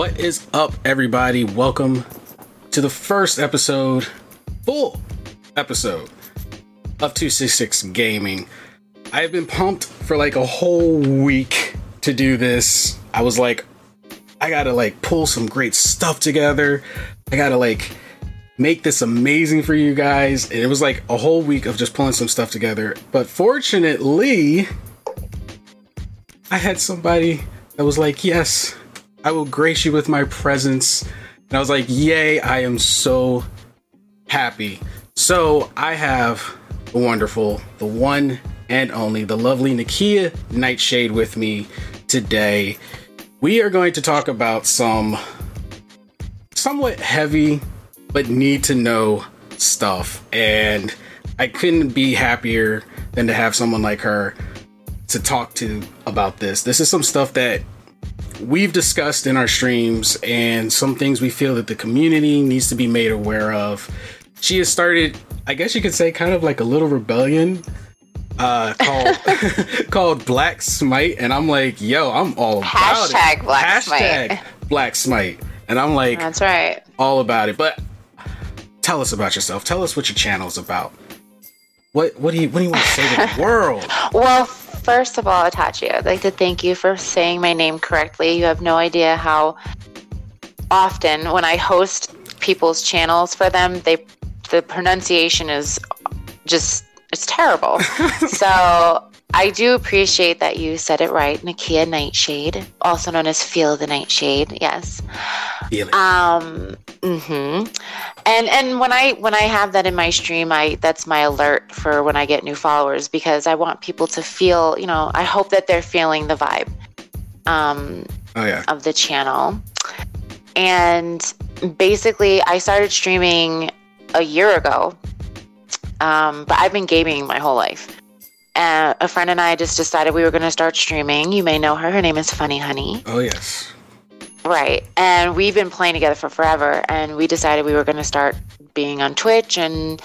What is up, everybody? Welcome to the first episode, full episode of 266 Gaming. I have been pumped for like a whole week to do this. I was like, I gotta like pull some great stuff together. I gotta like make this amazing for you guys. And it was like a whole week of just pulling some stuff together. But fortunately, I had somebody that was like, yes, I will grace you with my presence. And I was like, yay, I am so happy. So I have the wonderful, the one and only, the lovely Nakia Nightshade with me today. We are going to talk about some somewhat heavy but need to know stuff. And I couldn't be happier than to have someone like her to talk to about this. This is some stuff that we've discussed in our streams and some things we feel that the community needs to be made aware of. She has started, I guess you could say, kind of like a little rebellion uh, called called Black Smite, and I'm like, yo, I'm all about Hashtag it. Black Hashtag Smite. Black Smite, and I'm like, That's right. all about it. But tell us about yourself. Tell us what your channel is about. What what do you what do you want to say to the world? Well, first of all, Itachi, I'd like to thank you for saying my name correctly. You have no idea how often when I host people's channels for them, they the pronunciation is just it's terrible. so I do appreciate that you said it right, Nakia Nightshade, also known as Feel the Nightshade. Yes. Feel it. Um. Hmm And and when I when I have that in my stream, I that's my alert for when I get new followers because I want people to feel. You know, I hope that they're feeling the vibe. Um, oh yeah. of the channel. And basically, I started streaming a year ago, um, but I've been gaming my whole life. Uh, a friend and I just decided we were going to start streaming. You may know her. Her name is Funny Honey. Oh yes. Right. And we've been playing together for forever. And we decided we were going to start being on Twitch. And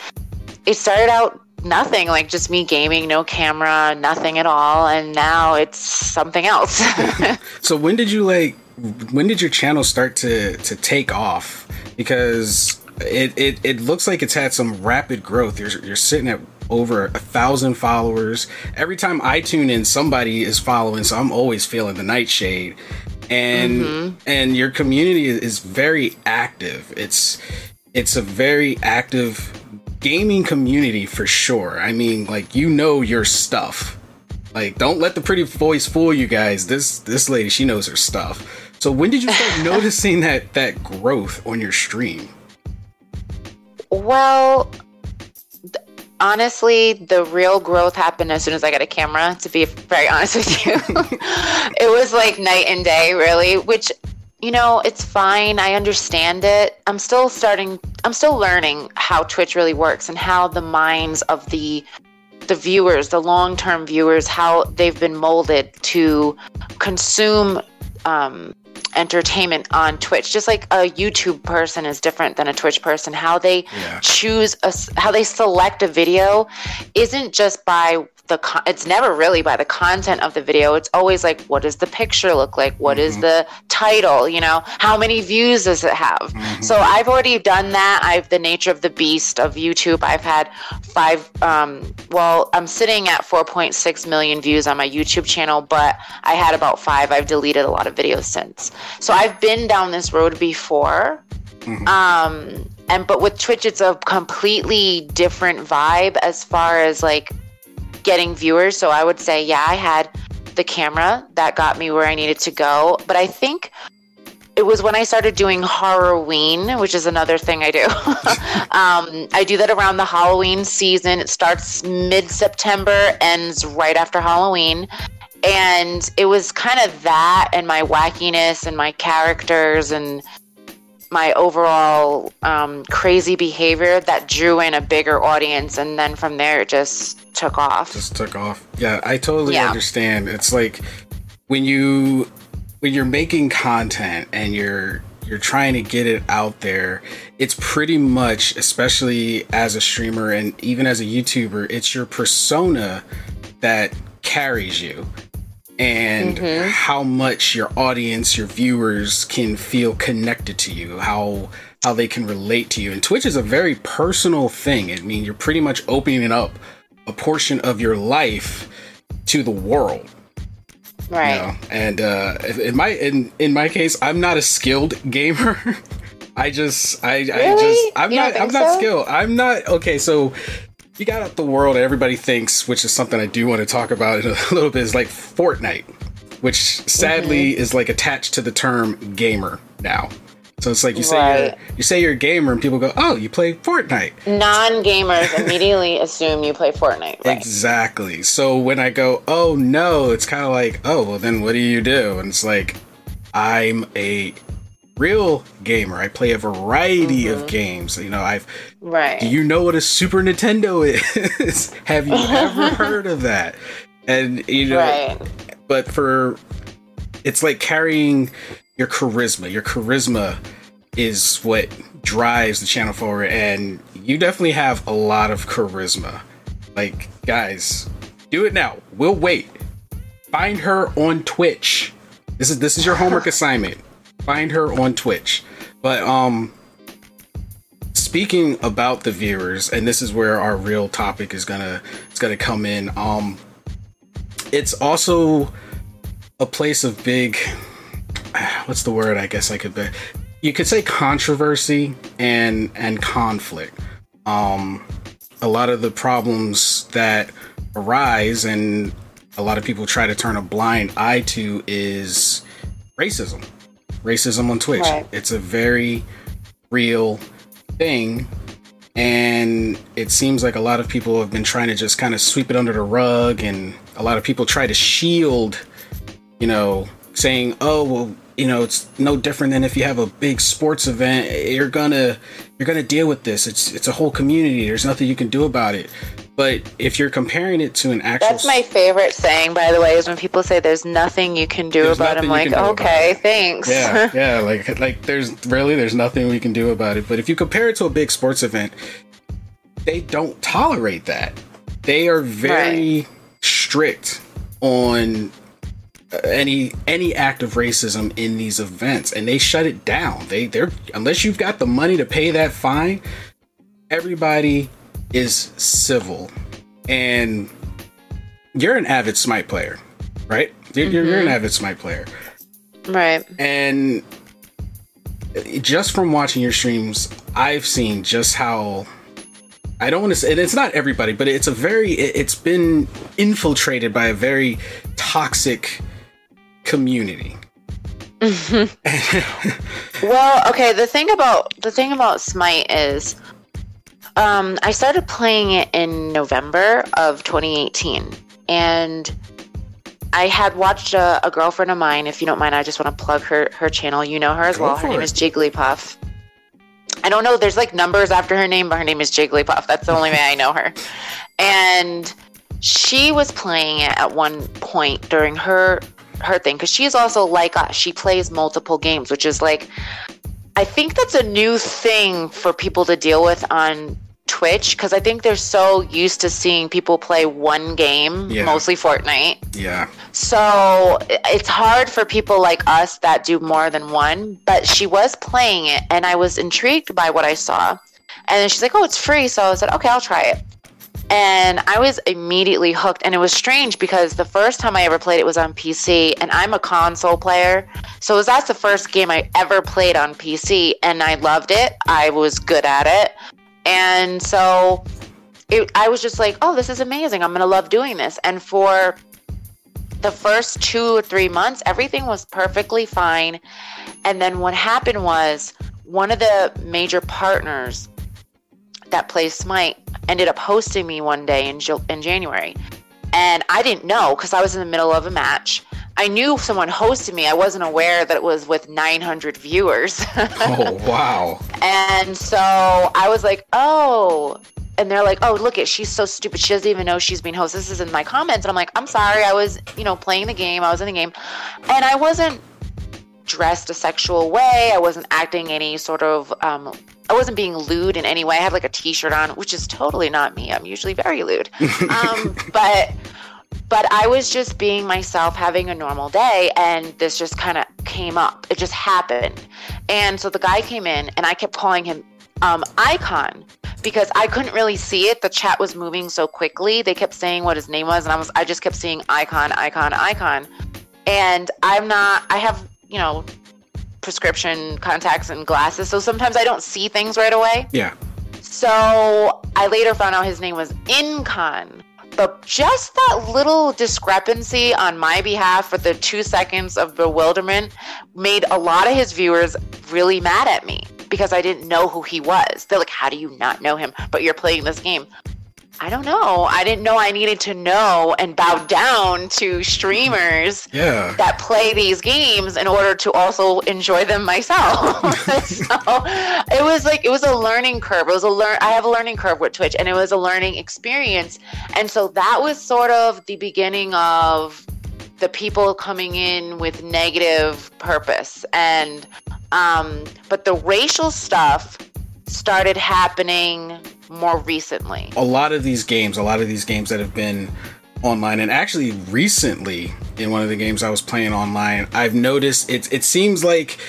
it started out nothing, like just me gaming, no camera, nothing at all. And now it's something else. So when did you like? When did your channel start to to take off? Because it it, it looks like it's had some rapid growth. You're you're sitting at over a thousand followers. Every time I tune in, somebody is following. So I'm always feeling the nightshade, and mm-hmm. and your community is very active. It's it's a very active gaming community for sure. I mean, like you know your stuff. Like, don't let the pretty voice fool you guys. This this lady, she knows her stuff. So when did you start noticing that that growth on your stream? Well, honestly, the real growth happened as soon as I got a camera, to be very honest with you. it was like night and day, really, which, you know, it's fine. I understand it. I'm still starting, I'm still learning how Twitch really works and how the minds of the the viewers, the long-term viewers, how they've been molded to consume um, entertainment on Twitch. Just like a YouTube person is different than a Twitch person. How they Yeah. choose a, how they select a video isn't just by the con- it's never really by the content of the video. It's always like what does the picture look like? What is the title? You know how many views does it have? So i've already done that. I've the nature of the beast of youtube. I've had five um, well i'm sitting at 4.6 million views on my youtube channel but i had about five. I've deleted a lot of videos since. So i've been down this road before. Um and but with twitch it's a completely different vibe as far as like getting viewers. So I would say, yeah, I had the camera that got me where I needed to go. But I think it was when I started doing Halloween, which is another thing I do. um, I do that around the Halloween season. It starts mid September, ends right after Halloween. And it was kind of that and my wackiness and my characters and my overall um, crazy behavior that drew in a bigger audience. And then from there, it just took off. Just took off. Yeah, I totally Yeah. understand. It's like when you when you're making content and you're you're trying to get it out there, it's pretty much, especially as a streamer and even as a YouTuber, it's your persona that carries you and how much your audience, your viewers can feel connected to you, how how they can relate to you. And Twitch is a very personal thing. I mean, you're pretty much opening up a portion of your life to the world. you right. know? And uh, in my in in my case, I'm not a skilled gamer. I just I, I just I'm You don't I'm think not skilled. I'm not okay. So you got out the world, everybody thinks, which is something I do want to talk about in a little bit, is like Fortnite, which sadly Mm-hmm. is like attached to the term gamer now. So it's like you say Right. you're, you say you're a gamer, and people go, "Oh, you play Fortnite." Non gamers immediately assume you play Fortnite. Right. Exactly. So when I go, oh no, it's kind of like, oh, well, then what do you do? And it's like, I'm a real gamer. I play a variety of mm-hmm. games. You know, I've. Right. Do you know what a Super Nintendo is? Have you ever heard of that? And you know, right. but for it's like carrying your charisma. Your charisma is what drives the channel forward, and you definitely have a lot of charisma. Like, guys, do it now. We'll wait. Find her on Twitch. This is this is your homework assignment. Find her on Twitch. But um speaking about the viewers, and this is where our real topic is gonna it's gonna come in. Um it's also a place of big what's the word i guess i could be you could say controversy and and conflict um a lot of the problems that arise and a lot of people try to turn a blind eye to is racism racism on twitch. Right. it's a very real thing and it seems like a lot of people have been trying to just kind of sweep it under the rug and a lot of people try to shield you know saying oh well you know it's no different than if you have a big sports event. You're gonna you're gonna deal with this. It's it's a whole community. There's nothing you can do about it but if you're comparing it to an actual That's my favorite saying, by the way, is when people say there's nothing you can do There's about it. I'm like, can do about okay, thanks. yeah yeah like like there's really there's nothing we can do about it but if you compare it to a big sports event they don't tolerate that they are very strict on uh, any any act of racism in these events and they shut it down they they're unless you've got the money to pay that fine everybody is civil and you're an avid smite player right you're, you're, you're an mm-hmm. avid smite player Right. and just from watching your streams i've seen just how i don't want to say and it's not everybody but it's a very it- it's been infiltrated by a very toxic community Well, okay. The thing about the thing about Smite is, um, I started playing it in November of 2018, and I had watched a, a girlfriend of mine. If you don't mind, I just want to plug her her channel. You know her as Go well. Her name it. is Jigglypuff. I don't know. There's like numbers after her name, but her name is Jigglypuff. That's the only way I know her. And she was playing it at one point during her her thing because she's also like us. She plays multiple games, which is like I think that's a new thing for people to deal with on Twitch because I think they're so used to seeing people play one game, Yeah. mostly Fortnite. Yeah. So it's hard for people like us that do more than one, but she was playing it and I was intrigued by what I saw. And then she's like, oh, it's free. So I said, okay, I'll try it. And I was immediately hooked. And it was strange because the first time I ever played it was on PC, and I'm a console player. So it was, that's the first game I ever played on PC, and I loved it. I was good at it. And so it, I was just like, oh, this is amazing. I'm going to love doing this. And for the first two or three months, everything was perfectly fine. And then what happened was one of the major partners that plays Smite ended up hosting me one day in, in January. And I didn't know because I was in the middle of a match. I knew someone hosted me. I wasn't aware that it was with 900 viewers. Oh wow. And so I was like, oh. And they're like, oh, look at she's so stupid. She doesn't even know she's being hosted. This is in my comments. And I'm like, I'm sorry. I was, you know, playing the game. I was in the game. And I wasn't dressed a sexual way. I wasn't acting any sort of, um, I wasn't being lewd in any way. I had like a t shirt on, which is totally not me. I'm usually very lewd. um, but but I was just being myself, having a normal day, and this just kind of came up. It just happened. And so the guy came in, and I kept calling him um, Icon because I couldn't really see it. The chat was moving so quickly. They kept saying what his name was, and I was I just kept seeing Icon, Icon, Icon. And I'm not. I have you know prescription contacts and glasses, so sometimes I don't see things right away. Yeah. So I later found out his name was Incon. But just that little discrepancy on my behalf for the two seconds of bewilderment made a lot of his viewers really mad at me because I didn't know who he was. They're like, How do you not know him? But you're playing this game. I don't know. I didn't know I needed to know and bow down to streamers Yeah. that play these games in order to also enjoy them myself. so it was like it was a learning curve. It was a learn. I have a learning curve with Twitch, and it was a learning experience. And so that was sort of the beginning of the people coming in with negative purpose and um but the racial stuff started happening more recently a lot of these games, a lot of these games that have been online, and actually recently in one of the games I was playing online, I've noticed it. It seems like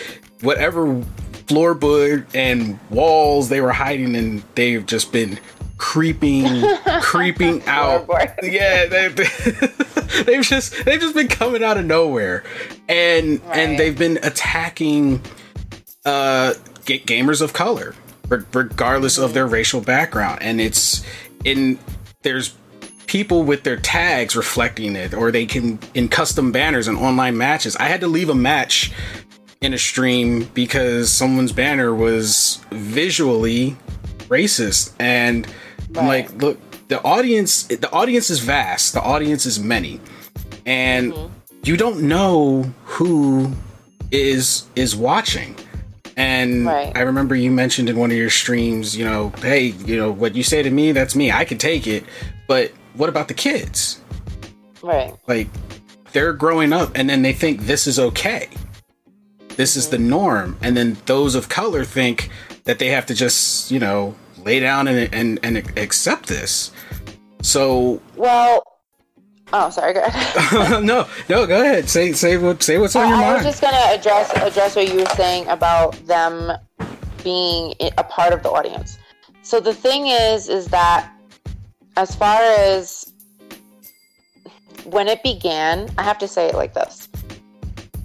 whatever floorboard and walls they were hiding in, they've just been creeping, creeping out. Yeah, they, they've just they've just been coming out of nowhere, and Right. and they've been attacking uh, ga- gamers of color, regardless of their racial background. And it's in there's people with their tags reflecting it, or they can in custom banners and online matches. I had to leave a match in a stream because someone's banner was visually racist, and I'm like, look, the audience, the audience is vast, the audience is many, and mm-hmm. you don't know who is is watching. And Right. I remember you mentioned in one of your streams, you know, hey, you know, what you say to me, that's me. I can take it. But what about the kids? right Like, they're growing up and then they think this is okay. This is the mm-hmm. norm. And then those of color think that they have to just, you know, lay down and, and, and accept this. So, well oh sorry go ahead no, no, go ahead. Say, say what, say what's on your mind. I was just gonna address address what you were saying about them being a part of the audience. So the thing is, is that as far as when it began, I have to say it like this: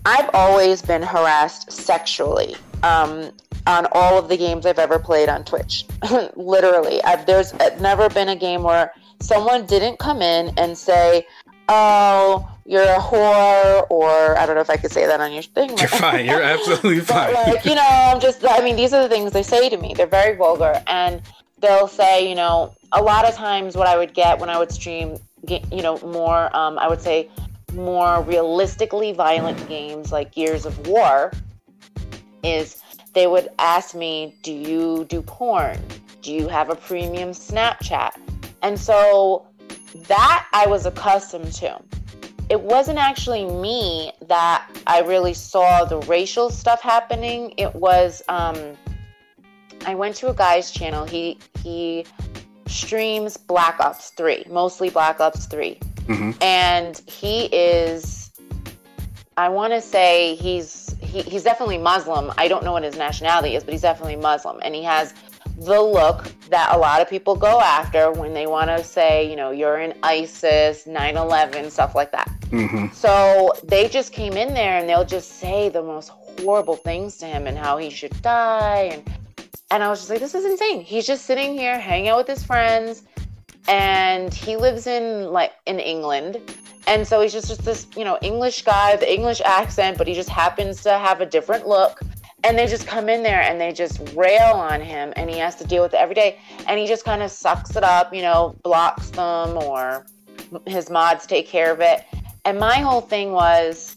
I've always been harassed sexually um, on all of the games I've ever played on Twitch. Literally, I've, there's never been a game where someone didn't come in and say, "Oh, you're a whore," or I don't know if I could say that on your thing. You're fine. You're absolutely fine. like, you know, I'm just, I mean, these are the things they say to me. They're very vulgar. And they'll say, you know, a lot of times what I would get when I would stream, you know, more, um, I would say, more realistically violent games like Gears of War is they would ask me, do you do porn? Do you have a premium Snapchat? And so that I was accustomed to it wasn't actually me that I really saw the racial stuff happening. It was um, I went to a guy's channel. He he streams Black Ops 3, mostly Black Ops 3. Mhm. And he is I want to say he's he, he's definitely Muslim. I don't know what his nationality is, but he's definitely Muslim and he has the look that a lot of people go after when they want to say, you know, you're in ISIS, 9/11, stuff like that. hmm So they just came in there and they'll just say the most horrible things to him and how he should die and and I was just like, this is insane. He's just sitting here hanging out with his friends and he lives in like in England. And so he's just, just this, you know, English guy, the English accent, but he just happens to have a different look. And they just come in there and they just rail on him and he has to deal with it every day. And he just kind of sucks it up, you know, blocks them or his mods take care of it. And my whole thing was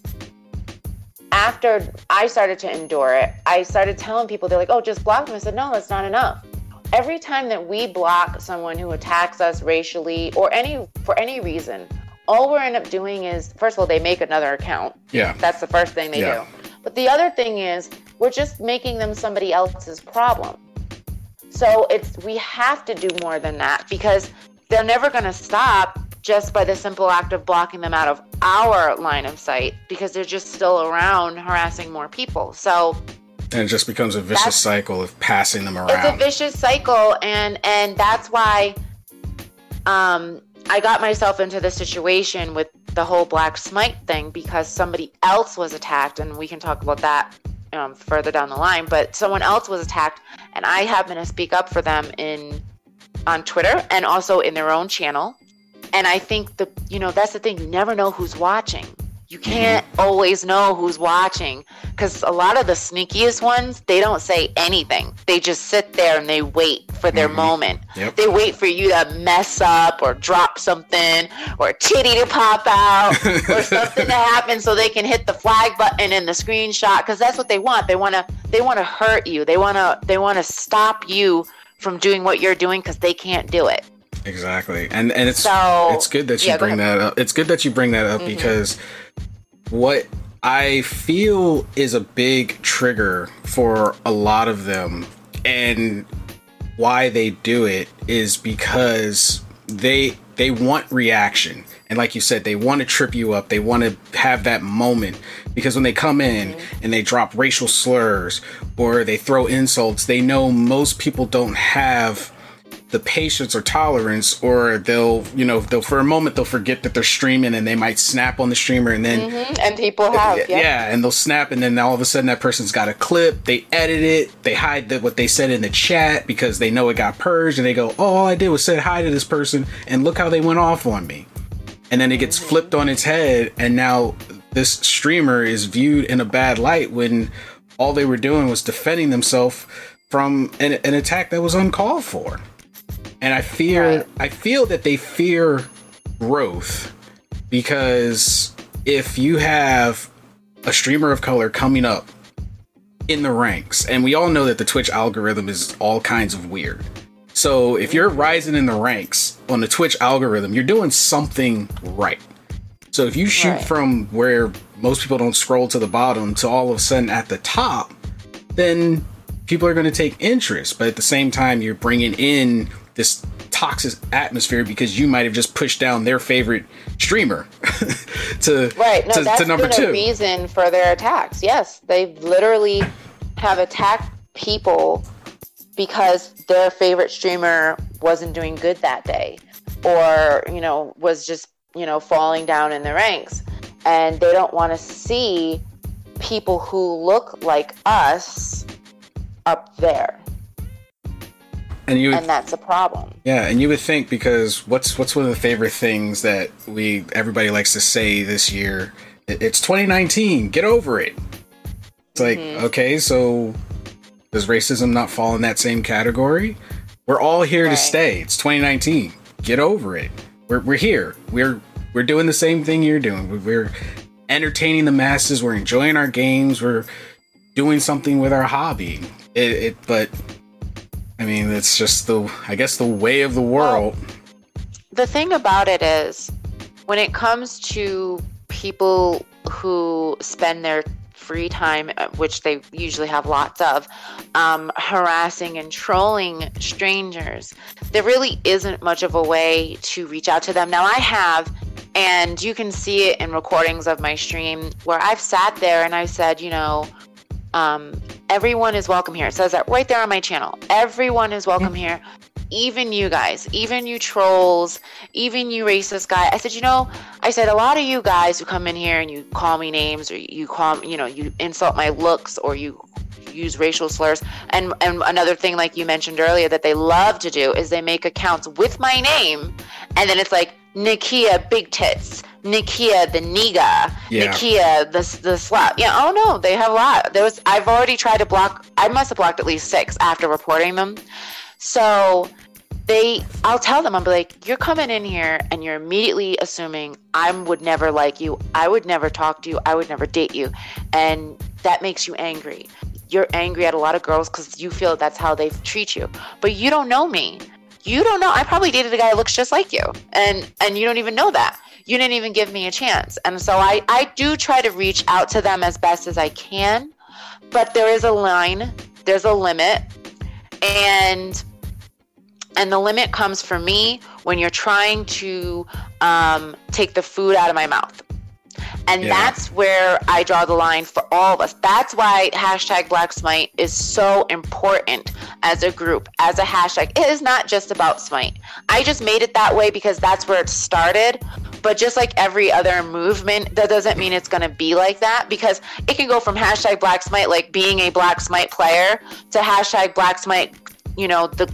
after I started to endure it, I started telling people, they're like, oh, just block them. I said, no, that's not enough. Every time that we block someone who attacks us racially or any for any reason, all we're end up doing is first of all, they make another account. Yeah. That's the first thing they Yeah. do. But the other thing is we're just making them somebody else's problem. So it's we have to do more than that because they're never going to stop just by the simple act of blocking them out of our line of sight because they're just still around harassing more people. So And it just becomes a vicious cycle of passing them around. it's a vicious cycle and and that's why um I got myself into this situation with the whole black smite thing because somebody else was attacked and we can talk about that um, further down the line but someone else was attacked and I happened to speak up for them in on Twitter and also in their own channel. And I think the you know that's the thing you never know who's watching you can't always know who's watching because a lot of the sneakiest ones they don't say anything. They just sit there and they wait for their mm-hmm. moment. Yep. they wait for you to mess up or drop something or a titty to pop out or something to happen so they can hit the flag button in the screenshot because that's what they want. They want to they want to hurt you. They want to they want to stop you from doing what you're doing because they can't do it. Exactly. And and it's So- it's good that you yeah, bring that up. It's good that you bring that up mm-hmm. because what I feel is a big trigger for a lot of them and why they do it is because they they want reaction. And like you said, they want to trip you up. They want to have that moment because when they come in and they drop racial slurs or they throw insults, they know most people don't have the patience or tolerance or they'll you know they'll for a moment they'll forget that they're streaming and they might snap on the streamer and then mm-hmm. and people have yeah, yeah, and they'll snap and then all of a sudden that person's got a clip they edit it they hide the, what they said in the chat because they know it got purged and they go oh all i did was say hi to this person and look how they went off on me. And then it gets mm-hmm. flipped on its head and now this streamer is viewed in a bad light when all they were doing was defending themselves from an, an attack that was uncalled for and i fear Right. i feel that they fear growth because if you have a streamer of color coming up in the ranks and we all know that the twitch algorithm is all kinds of weird so if you're rising in the ranks on the twitch algorithm you're doing something right so if you shoot Right. from where most people don't scroll to the bottom to all of a sudden at the top then people are going to take interest. But at the same time, you're bringing in this toxic atmosphere because you might have just pushed down their favorite streamer to, Right. No, to, that's to number been a two. reason for their attacks. Yes, they literally have attacked people because their favorite streamer wasn't doing good that day, or you know was just you know falling down in the ranks, and they don't want to see people who look like us up there, And you, would, and that's a problem. yeah, and you would think because what's what's one of the favorite things that we everybody likes to say this year? It's 2019. Get over it. It's like Mm-hmm. okay, so does racism not fall in that same category? We're all here to stay. It's 2019. Get over it. We're, we're here. We're we're doing the same thing you're doing. We- We're entertaining the masses. We're enjoying our games. We're doing something with our hobby. It, it but I mean, it's just the I guess the way of the world. the thing about it is when it comes to people who spend their free time, uh, which they usually have lots of, um, harassing and trolling strangers, there really isn't much of a way to reach out to them. Now, I have, and you can see it in recordings of my stream where I've sat there and I said, you know, um, everyone is welcome here. It says that right there on my channel. Everyone is welcome here even you guys, even you trolls, even you racist guy. I said, you know, I said a lot of you guys who come in here and you call me names or you call, you know, you insult my looks or you use racial slurs. And and another thing, like you mentioned earlier, that they love to do is they make accounts with my name, and then it's like Nikia Big Tits. Nakia the Niga, Yeah. Nakia the the slut. Yeah, oh no, they have a lot. There was I've already tried to block. I must have blocked at least six after reporting them. So they I'll tell them, I'm like, you're coming in here and you're immediately assuming I would never like you, I would never talk to you, I would never date you. And that makes you angry. You're angry at a lot of girls because you feel that's how they treat you. But you don't know me. You don't know. I probably dated a guy looks just like you. And and you don't even know that. You didn't even give me a chance. And so I, I do try to reach out to them as best as I can. But there is a line, there's a limit. And and the limit comes for me when you're trying to um, take the food out of my mouth and Yeah. that's where i draw the line for all of us. That's why hashtag black smite is so important as a group as a hashtag. It is not just about smite. I just made it that way because that's where it started. But just like every other movement that doesn't mean it's going to be like that because it can go from hashtag black smite like being a black smite player to hashtag black smite you know, the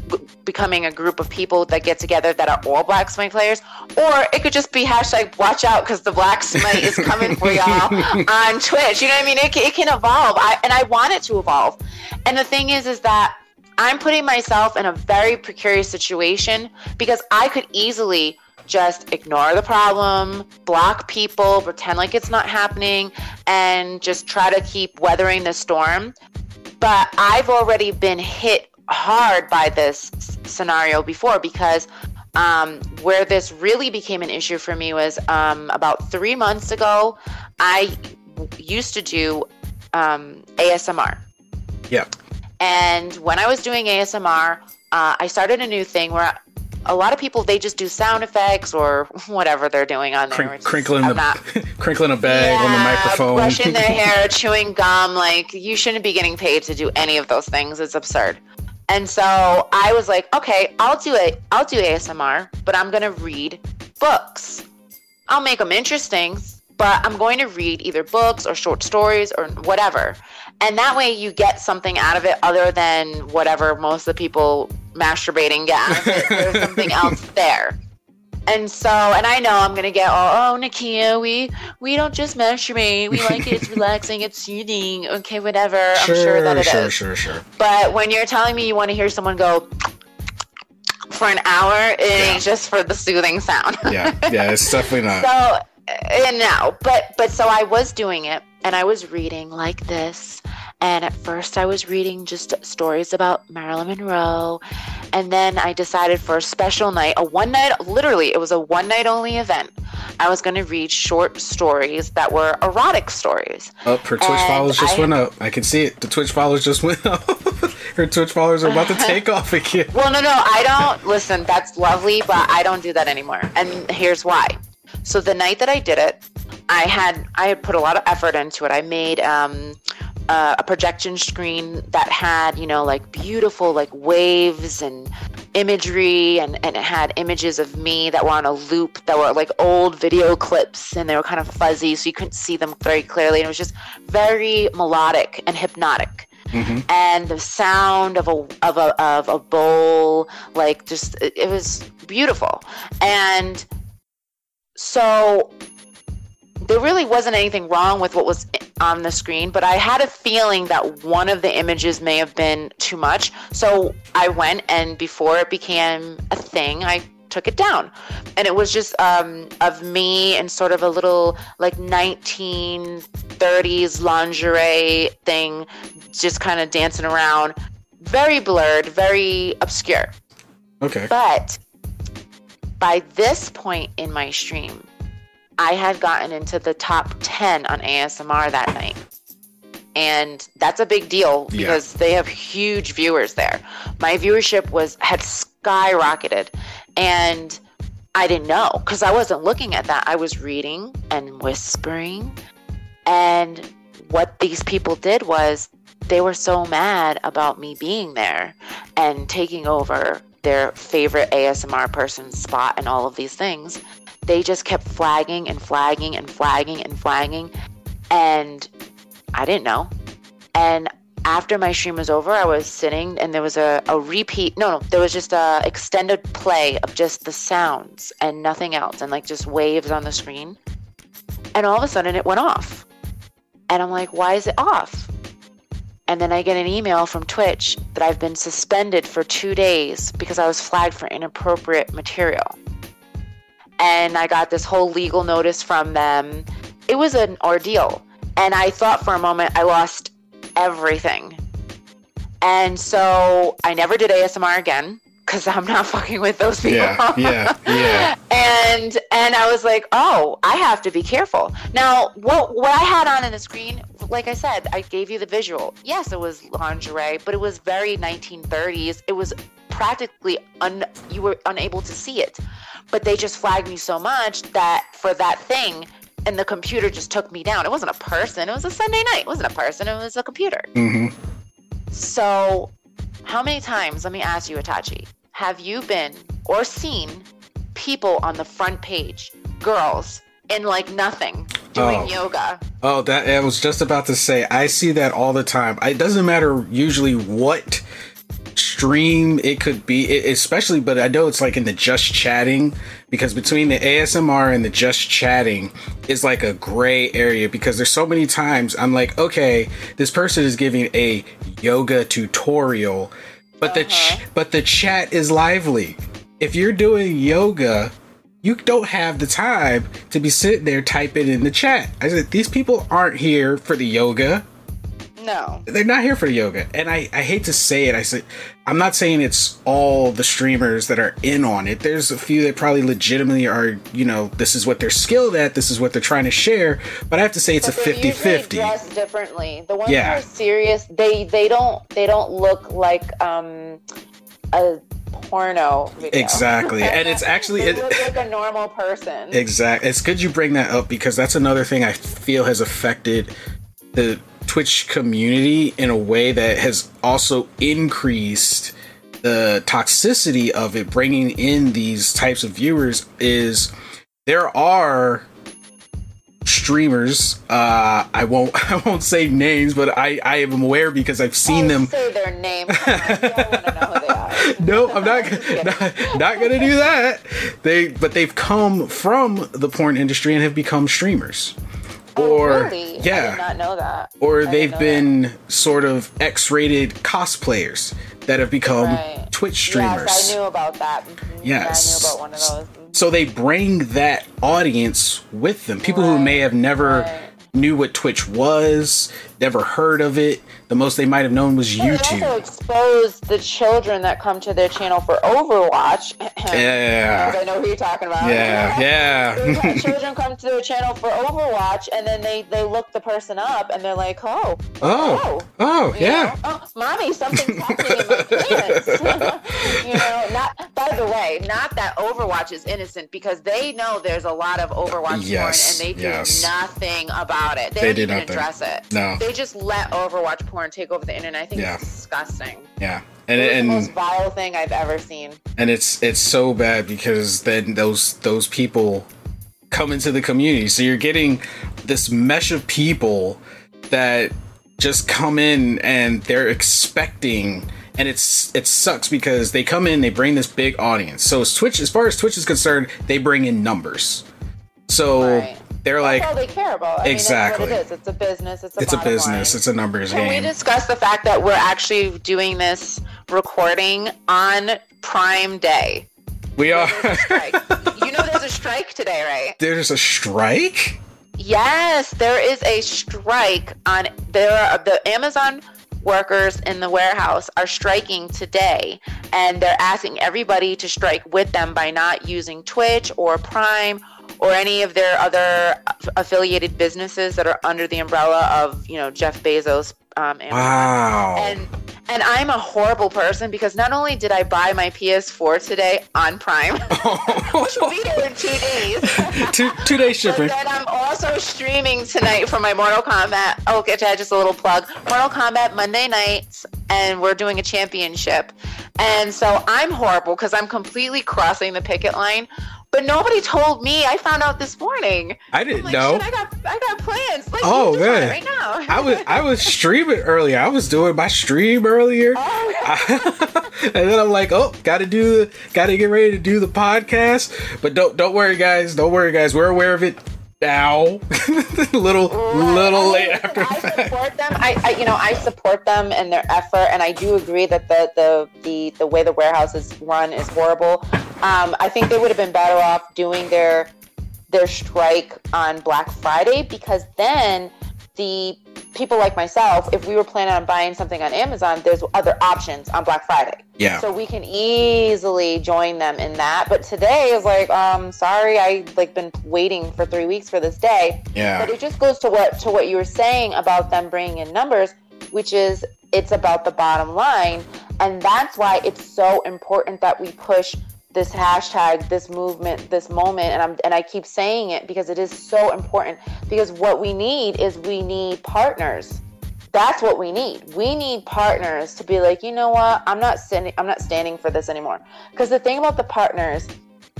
becoming a group of people that get together that are all Black Smite players, or it could just be hashtag watch out because the Black Smite is coming for y'all on Twitch. You know what I mean? It, can- it can evolve, I, and I want it to evolve. And the thing is, is that I'm putting myself in a very precarious situation because I could easily just ignore the problem, block people, pretend like it's not happening, and just try to keep weathering the storm but I've already been hit hard by this scenario before because um, where this really became an issue for me was um, about three months ago. I used to do um, ASMR. Yeah. And when I was doing ASMR, uh, I started a new thing where a lot of people they just do sound effects or whatever they're doing on there. Crink- crinkling I'm the not- crinkling a bag on the microphone. brushing their hair, chewing gum. Like you shouldn't be getting paid to do any of those things. It's absurd. And so I was like, okay, I'll do it. I'll do ASMR, but I'm gonna read books. I'll make them interesting, but I'm going to read either books or short stories or whatever. And that way you get something out of it other than whatever most of the people masturbating get out of it. There's something else there. And so, and I know I'm gonna get all, oh, Nakia, we we don't just masturbate. We like it. It's relaxing. It's soothing. Okay, whatever. I'm sure that it is. sure, sure, sure. sure. But when you're telling me you want to hear someone go for an hour, it ain't just for the soothing sound. Yeah, yeah, it's definitely not. So, uh, no, but but so I was doing it, and I was reading like this. And at first, I was reading just stories about Marilyn Monroe, and then I decided for a special night, a one night, literally, it was a one night only event. I was going to read short stories that were erotic stories. Up, her Twitch And followers just I- went up. I can see it. The Twitch followers just went up. her Twitch followers are about to take off again. Well, no, no, I don't. Listen, that's lovely, but I don't do that anymore. And here's why. So the night that I did it, I had I had put a lot of effort into it. I made um, uh, a projection screen that had you know like beautiful like waves and imagery, and and it had images of me that were on a loop that were like old video clips, and they were kind of fuzzy, so you couldn't see them very clearly. And it was just very melodic and hypnotic and the sound of a of a of a bowl like just it, it was beautiful and so there really wasn't anything wrong with what was on the screen but i had a feeling that one of the images may have been too much. So i went and before it became a thing i took it down. And it was just um, of me and sort of a little like 1930s lingerie thing just kind of dancing around. Very blurred very obscure. Okay. but by this point in my stream, I had gotten into the top 10 on ASMR that night. and that's a big deal Yeah. because they have huge viewers there. My viewership was had skyrocketed, and I didn't know because I wasn't looking at that. I was reading and whispering, and what these people did was they were so mad about me being there and taking over their favorite ASMR person's spot and all of these things. They just kept flagging and flagging and flagging and flagging. And I didn't know. And after my stream was over, I was sitting and there was a, a repeat. No, no, there was just a extended play of just the sounds and nothing else and like just waves on the screen. And all of a sudden it went off. And I'm like, why is it off? And then I get an email from Twitch that I've been suspended for two days because I was flagged for inappropriate material. And I got this whole legal notice from them. It was an ordeal. And I thought for a moment I lost everything. And so I never did ASMR again because I'm not fucking with those people. Yeah, yeah, yeah. and and I was like, oh, I have to be careful. Now, what what I had on in the screen, like I said, I gave you the visual. Yes, it was lingerie, but it was very 1930s. It was practically un you were unable to see it. But they just flagged me so much that for that thing and the computer just took me down. It wasn't a person. It was a Sunday night. It wasn't a person. It was a computer. hmm So, how many times, let me ask you, Itachi, have you been or seen people on the front page, girls, in like nothing, doing Oh. yoga? Oh, that I was just about to say. I see that all the time. It doesn't matter usually what stream it could be, e- especially, but I know it's like in the just chatting because between the ASMR and the just chatting is like a gray area because there's so many times I'm like, okay, this person is giving a yoga tutorial, but the uh-huh. ch- but the chat is lively. If you're doing yoga, you don't have the time to be sitting there typing in the chat. I said, these people aren't here for the yoga. No. They're not here for yoga. And I, I hate to say it. I said, I'm not saying it's all the streamers that are in on it. There's a few that probably legitimately are, you know, this is what they're skilled at. This is what they're trying to share. But I have to say it's But a they're 50 usually 50. dressed differently. The ones Yeah. who are serious, they they don't they don't look like um a porno video. Exactly. And it's actually. It, like a normal person. exactly It's good you bring that up because that's another thing I feel has affected the Twitch community in a way that has also increased the toxicity of it bringing in these types of viewers is there are streamers uh i won't i won't say names but i i am aware because i've seen Oh, them Say their name. Come on, we all want to know who they are. no, I'm not, not not gonna do that. They but they've come from the porn industry and have become streamers. Oh, or Oh, really? I yeah, did not know that. or I they've been sort of X-rated cosplayers that have become Right. Twitch streamers. Yes, I knew about that. Yes. Yeah, I knew about one of those. So they bring that audience with them. People who may have never right. knew what Twitch was, never heard of it. The most they might have known was They YouTube. also expose the children that come to their channel for Overwatch. Yeah. I know who you're talking about. Yeah, yeah. Children come to their channel for Overwatch, and then they they look the person up, and they're like, "Oh, Oh, oh, oh, oh You yeah. know? Oh, mommy, something's happening in my pants. you know, not by the way, not that Overwatch is innocent because they know there's a lot of Overwatch Yes, porn and they do yes. nothing about it. They, They even nothing. address it. No. They just let Overwatch porn take over the internet. I think Yeah. it's disgusting. Yeah, and It's the most vile thing I've ever seen. and it's it's so bad because then those those people come into the community. So you're getting this mesh of people that just come in and they're expecting and it's it sucks because they come in they bring this big audience. So as Twitch as far as Twitch is concerned, they bring in numbers. So Right. they're like That's all they care about. I Exactly. what it is. It's a business. It's a, it's a business, line. it's a numbers Can we game. discuss the fact that we're actually doing this recording on Prime Day? we are There's a strike. you know there's a strike today, right? There's a strike? Yes, there is a strike on there are the Amazon workers in the warehouse are striking today and they're asking everybody to strike with them by not using Twitch or Prime or any of their other affiliated businesses that are under the umbrella of you know Jeff Bezos. Um, Amazon. Wow. And and I'm a horrible person because not only did I buy my PS4 today on Prime, which will be here in two days. two two day But then I'm also streaming tonight for my Mortal Kombat. Oh, okay, just a little plug. Mortal Kombat Monday nights, and we're doing a championship. And so I'm horrible because I'm completely crossing the picket line. But nobody told me. I found out this morning. I didn't like, know. I got, I got plans. Like, Oh, you just want it man. right now. I was I was streaming earlier. I was doing my stream earlier. Oh, and then I'm like, oh, gotta do gotta get ready to do the podcast. But don't don't worry guys, don't worry guys. We're aware of it now. little little I- late after I fact. support them. I, I, you know, I support them and their effort, and I do agree that the the the, the way the warehouse is run is horrible. Um, I think they would have been better off doing their their strike on Black Friday because then the people like myself, if we were planning on buying something on Amazon, there's other options on Black Friday. Yeah. So we can easily join them in that. But today is like, um, sorry, I like been waiting for three weeks for this day. Yeah. But it just goes to what to what you were saying about them bringing in numbers, which is it's about the bottom line, and that's why it's so important that we push this hashtag, this movement, this moment, and I'm and I keep saying it because it is so important. Because what we need is we need partners. That's what we need. We need partners to be like, you know what? I'm not standing. I'm not standing for this anymore. Because the thing about the partners,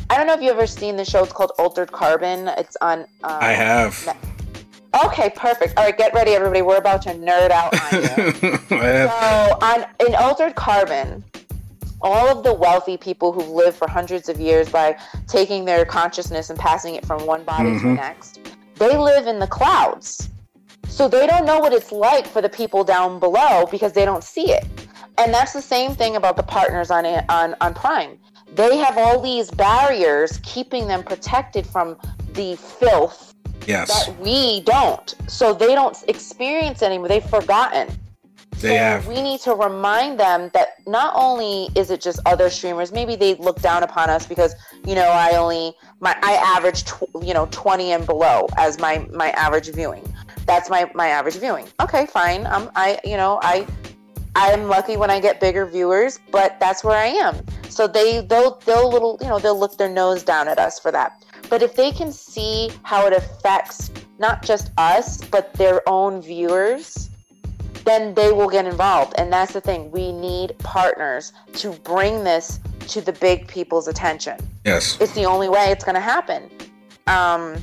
I don't know if you've ever seen the show. It's called Altered Carbon. It's on. Um, I have. Okay, perfect. All right, get ready, everybody. We're about to nerd out on you. So, on in Altered Carbon, all of the wealthy people who've lived for hundreds of years by taking their consciousness and passing it from one body to the mm-hmm. next, they live in the clouds. So they don't know what it's like for the people down below because they don't see it. And that's the same thing about the partners on on on Prime. They have all these barriers keeping them protected from the filth Yes. that we don't. So they don't experience anymore. They've forgotten. They So have. We need to remind them that not only is it just other streamers, maybe they look down upon us because you know I only my I average tw- you know 20 and below as my my average viewing. That's my my average viewing. Okay, fine. Um, I you know I I'm lucky when I get bigger viewers, but that's where I am. So they they'll they'll little you know they'll look their nose down at us for that. But if they can see how it affects not just us but their own viewers, then they will get involved. And that's the thing. We need partners to bring this to the big people's attention. Yes. It's the only way it's going to happen. Um,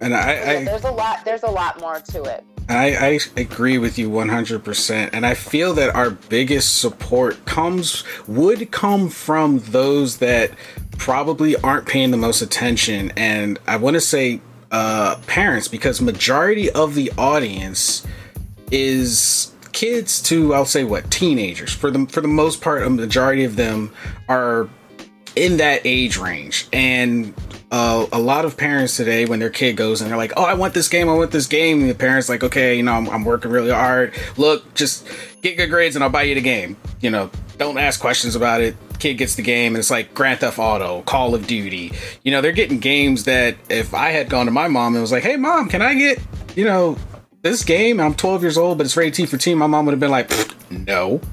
And I, yeah, I there's a lot. There's a lot more to it. I, I agree with you 100%. And I feel that our biggest support comes, would come from those that probably aren't paying the most attention. And I want to say uh, parents, because majority of the audience is kids to, I'll say what, teenagers. For the, for the most part, a majority of them are in that age range. And uh, a lot of parents today, when their kid goes and they're like, "Oh, I want this game, I want this game," and the parents like, "Okay, you know, I'm, I'm working really hard. Look, just get good grades and I'll buy you the game. You know, don't ask questions about it. Kid gets the game, and it's like Grand Theft Auto, Call of Duty. You know, they're getting games that if I had gone to my mom and was like, "Hey, mom, can I get, you know, this game? I'm 12 years old, but it's rated T for teen," my mom would have been like, "No."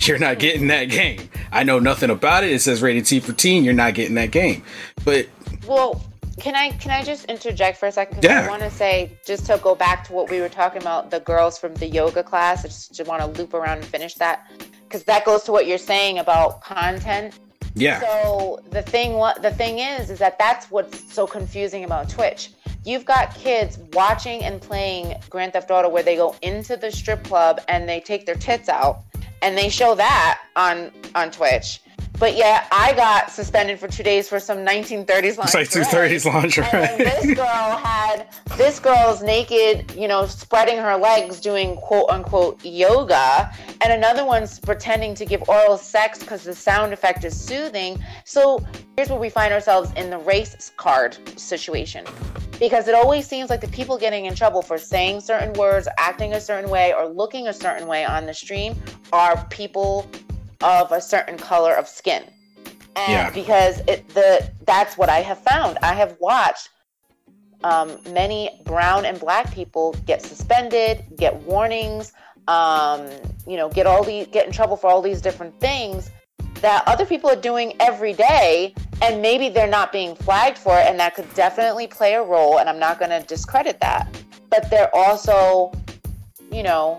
You're not getting that game. I know nothing about it. It says rated T for teen. You're not getting that game. But Well, can I can I just interject for a second? 'Cause Yeah. I want to say just to go back to what we were talking about, the girls from the yoga class. I just, want to loop around and finish that because that goes to what you're saying about content. yeah, So the thing what the thing is is that that's what's so confusing about Twitch. You've got kids watching and playing Grand Theft Auto where they go into the strip club and they take their tits out and they show that on on Twitch. But yeah, I got suspended for two days for some 1930s it's like thirties And lingerie. this girl had this girl's naked, you know, spreading her legs doing quote unquote yoga, and another one's pretending to give oral sex because the sound effect is soothing. So here's where we find ourselves in the race card situation. Because it always seems like the people getting in trouble for saying certain words, acting a certain way, or looking a certain way on the stream are people of a certain color of skin. And Yeah. because it the that's what I have found. I have watched um, many brown and black people get suspended, get warnings, um, you know, get all these get in trouble for all these different things that other people are doing every day and maybe they're not being flagged for it and that could definitely play a role and i'm not going to discredit that but they're also you know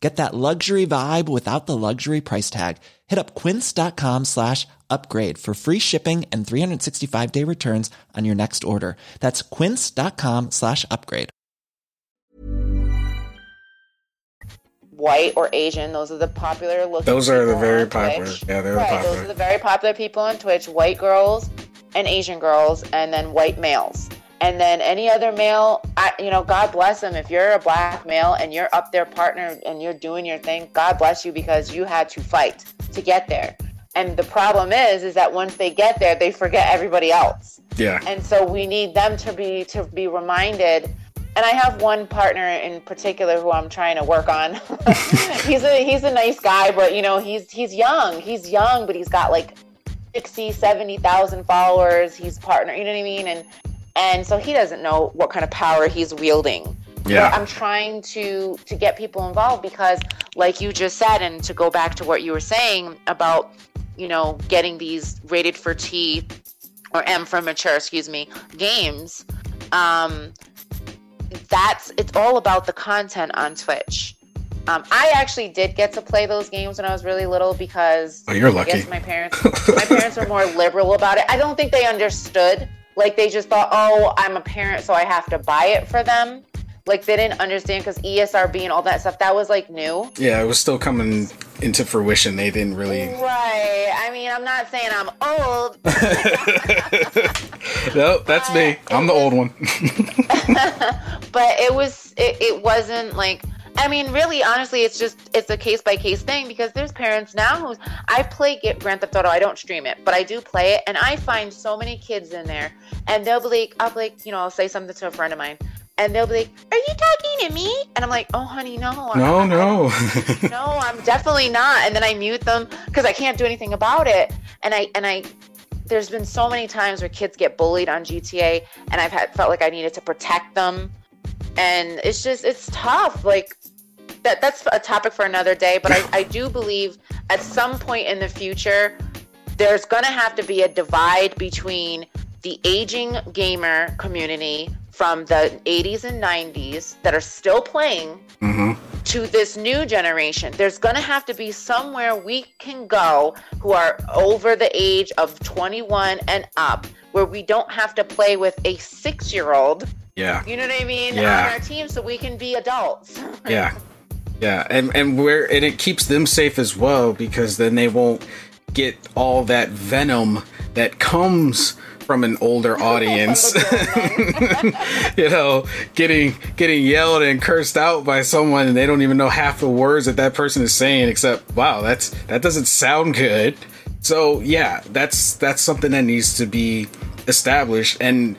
Get that luxury vibe without the luxury price tag. Hit up quince.com slash upgrade for free shipping and 365 day returns on your next order. That's quince.com slash upgrade. white or asian those are the popular looking Those are the very popular. Twitch. Yeah, they're the popular. those are the very popular people on twitch white girls and asian girls and then white males and then any other male I, you know god bless them if you're a black male and you're up there partner and you're doing your thing god bless you because you had to fight to get there and the problem is is that once they get there they forget everybody else Yeah. and so we need them to be to be reminded and I have one partner in particular who I'm trying to work on. he's a he's a nice guy, but you know, he's he's young. He's young, but he's got like 60, 70,000 followers. He's partner, you know what I mean? And and so he doesn't know what kind of power he's wielding. Yeah. But I'm trying to to get people involved because like you just said and to go back to what you were saying about, you know, getting these rated for T or M for mature, excuse me, games. Um that's it's all about the content on Twitch. Um, I actually did get to play those games when I was really little because Oh, you're I lucky. guess my parents my parents were more liberal about it. I don't think they understood. Like they just thought, oh, I'm a parent, so I have to buy it for them. Like they didn't understand because ESRB and all that stuff that was like new. Yeah, it was still coming into fruition. They didn't really. Right. I mean, I'm not saying I'm old, no, that's me. I'm the old one. but it was it, it wasn't like I mean, really, honestly, it's just it's a case by case thing because there's parents now who I play Get Grand Theft Auto. I don't stream it, but I do play it, and I find so many kids in there, and they'll be like, I'll be like, you know, I'll say something to a friend of mine, and they'll be like, "Are you talking to me?" And I'm like, "Oh, honey, no, I'm no, no. no, I'm definitely not." And then I mute them because I can't do anything about it, and I and I. There's been so many times where kids get bullied on GTA, and I've had felt like I needed to protect them and it's just it's tough like that that's a topic for another day but I, I do believe at some point in the future there's going to have to be a divide between the aging gamer community from the 80s and 90s that are still playing mm-hmm. to this new generation there's going to have to be somewhere we can go who are over the age of 21 and up where we don't have to play with a six year old yeah. you know what I mean? Yeah. On our team so we can be adults. Yeah. Yeah. And and where and it keeps them safe as well because then they won't get all that venom that comes from an older audience. you know, getting getting yelled and cursed out by someone and they don't even know half the words that that person is saying except wow, that's that doesn't sound good. So, yeah, that's that's something that needs to be established and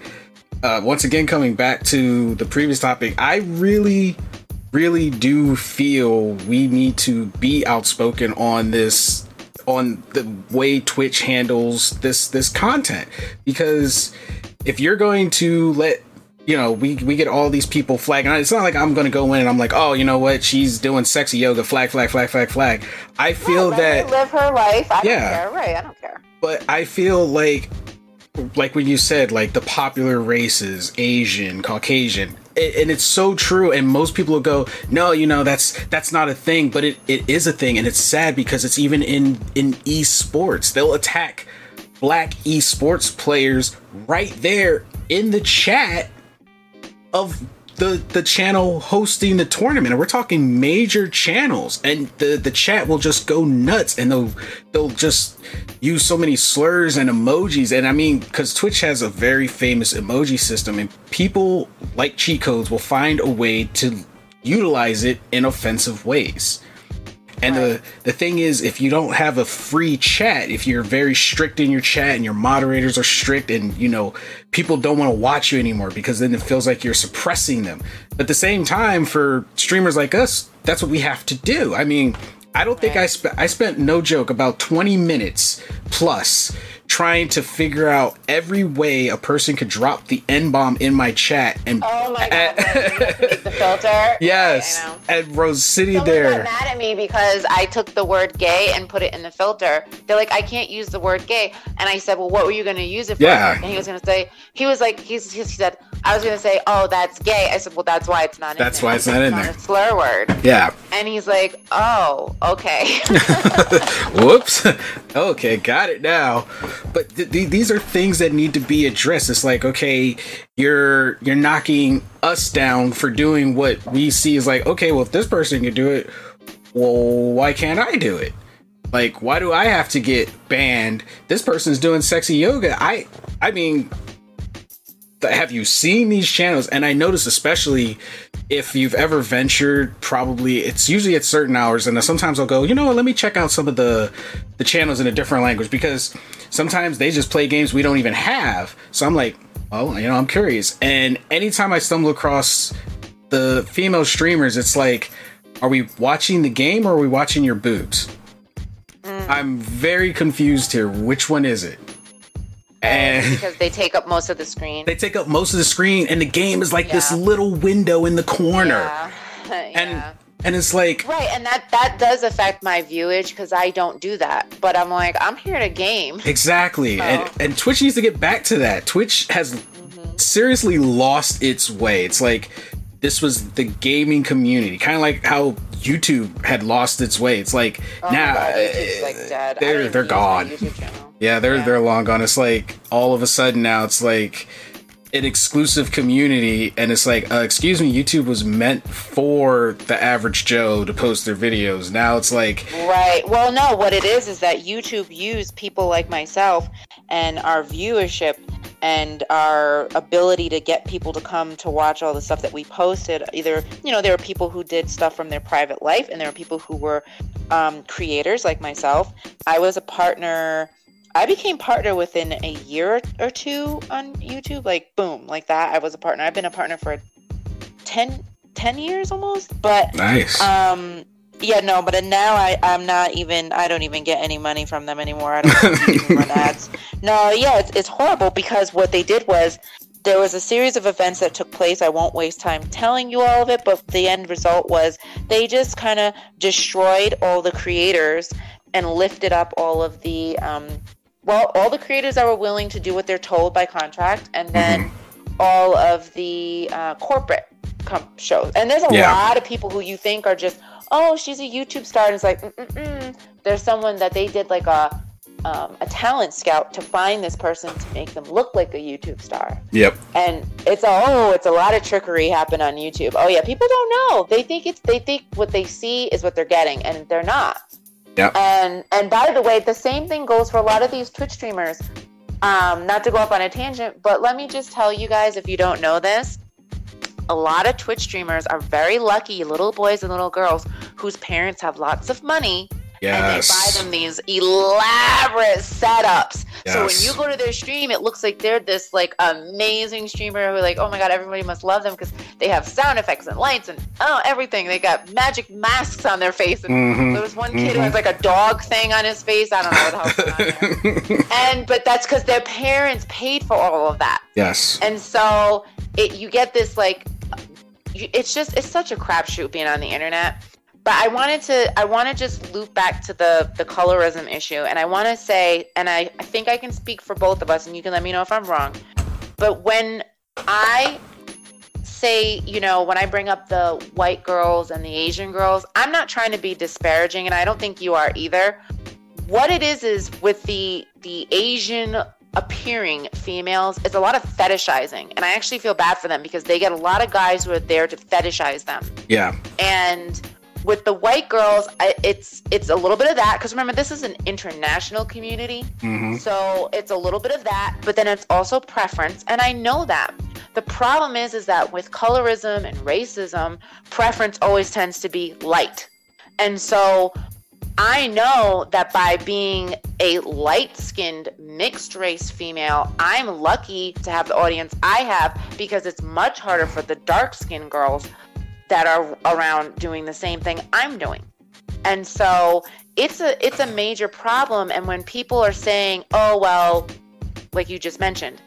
uh, once again coming back to the previous topic, I really really do feel we need to be outspoken on this on the way Twitch handles this this content because if you're going to let you know we we get all these people flagging it's not like I'm going to go in and I'm like oh you know what she's doing sexy yoga flag flag flag flag flag I feel her that live her life. I Yeah. don't care. Right, I don't care. but I feel like like when you said like the popular races, Asian, Caucasian, and it's so true and most people will go no you know that's that's not a thing but it, it is a thing and it's sad because it's even in in esports. They'll attack black esports players right there in the chat of the the channel hosting the tournament and we're talking major channels and the the chat will just go nuts and they'll they'll just use so many slurs and emojis and i mean because twitch has a very famous emoji system and people like cheat codes will find a way to utilize it in offensive ways and the the thing is, if you don't have a free chat, if you're very strict in your chat and your moderators are strict, and you know people don't want to watch you anymore because then it feels like you're suppressing them. But at the same time, for streamers like us, that's what we have to do. I mean, I don't think I spent I spent no joke about 20 minutes plus trying to figure out every way a person could drop the N bomb in my chat and Oh my god! the filter. yes, Right, and Rose City Someone there. got mad at me because I took the word gay and put it in the filter. They're like, I can't use the word gay, and I said, Well, what were you going to use it for? Yeah. And he was going to say, he was like, he's, he said, I was going to say, Oh, that's gay. I said, Well, that's why it's not. in That's why it's not in there. a slur word. Yeah. And he's like, Oh, okay. Whoops. okay, got it now. But th- th- these are things that need to be addressed. It's like, okay, you're you're knocking us down for doing what we see is like, okay, well, if this person can do it, well, why can't I do it? Like, why do I have to get banned? This person's doing sexy yoga. I, I mean, have you seen these channels? And I notice, especially if you've ever ventured, probably it's usually at certain hours. And sometimes I'll go, you know what? Let me check out some of the the channels in a different language because sometimes they just play games we don't even have. So I'm like, well, you know, I'm curious. And anytime I stumble across the female streamers, it's like, are we watching the game or are we watching your boobs? Mm. I'm very confused here. Which one is it? And because they take up most of the screen. they take up most of the screen, and the game is like this little window in the corner, Yeah. and Yeah. and it's like Right, and that that does affect my viewage because I don't do that. But I'm like, I'm here to game. exactly, and Oh. and Twitch needs to get back to that. Twitch has mm-hmm. seriously lost its way. It's like this was the gaming community, kind of like how YouTube had lost its way. It's like Oh now God, YouTube's, like, they're they're gone. Yeah, they're Yeah. they're long gone. It's like all of a sudden now it's like an exclusive community, and it's like, uh, excuse me, YouTube was meant for the average Joe to post their videos. Now it's like, Right. Well, no, what it is is that YouTube used people like myself and our viewership and our ability to get people to come to watch all the stuff that we posted. Either, you know, there were people who did stuff from their private life and there were people who were um, creators like myself. I was a partner. I became partner within a year or two on YouTube. Like, boom, like that. I was a partner. I've been a partner for 10, 10 years almost. But nice. um, yeah, no, but now I, I'm not even, I don't even get any money from them anymore. I don't run ads. No, yeah, it's, it's horrible because what they did was there was a series of events that took place. I won't waste time telling you all of it, but the end result was they just kind of destroyed all the creators and lifted up all of the, um, well, all the creators that were willing to do what they're told by contract, and then all of the uh, corporate com- shows. And there's a Yeah. lot of people who you think are just, oh, she's a YouTube star, and it's like, Mm-mm-mm. there's someone that they did like a um, a talent scout to find this person to make them look like a YouTube star. yep. And it's a, oh, it's a lot of trickery happen on YouTube. Oh yeah, people don't know. They think it's they think what they see is what they're getting, and they're not. Yep. And and by the way, the same thing goes for a lot of these Twitch streamers. Um, not to go off on a tangent, but let me just tell you guys if you don't know this, a lot of Twitch streamers are very lucky little boys and little girls whose parents have lots of money Yes. and they buy them these elaborate setups. Yes. So when you go to their stream, it looks like they're this like amazing streamer who like, oh my god, everybody must love them because they have sound effects and lights and oh everything. They got magic masks on their face. And Mhm. there was one kid who has like a dog thing on his face. I don't know what the hell's going on there. And but that's because their parents paid for all of that. yes. And so it you get this like it's just it's such a crapshoot being on the internet. But I wanted to I want to just loop back to the the colorism issue, and I want to say, and I I think I can speak for both of us, and you can let me know if I'm wrong. But when I say, you know, when I bring up the white girls and the Asian girls, I'm not trying to be disparaging, and I don't think you are either. What it is is with the the Asian appearing females, it's a lot of fetishizing, and I actually feel bad for them because they get a lot of guys who are there to fetishize them. Yeah. And with the white girls, I, it's it's a little bit of that because remember this is an international community, Mm-hmm. so it's a little bit of that, but then it's also preference, and I know that. The problem is, is that with colorism and racism, preference always tends to be light, and so I know that by being a light-skinned mixed race female, I'm lucky to have the audience I have because it's much harder for the dark-skinned girls that are around doing the same thing I'm doing. And so it's a it's a major problem and when people are saying, "Oh, well, like you just mentioned,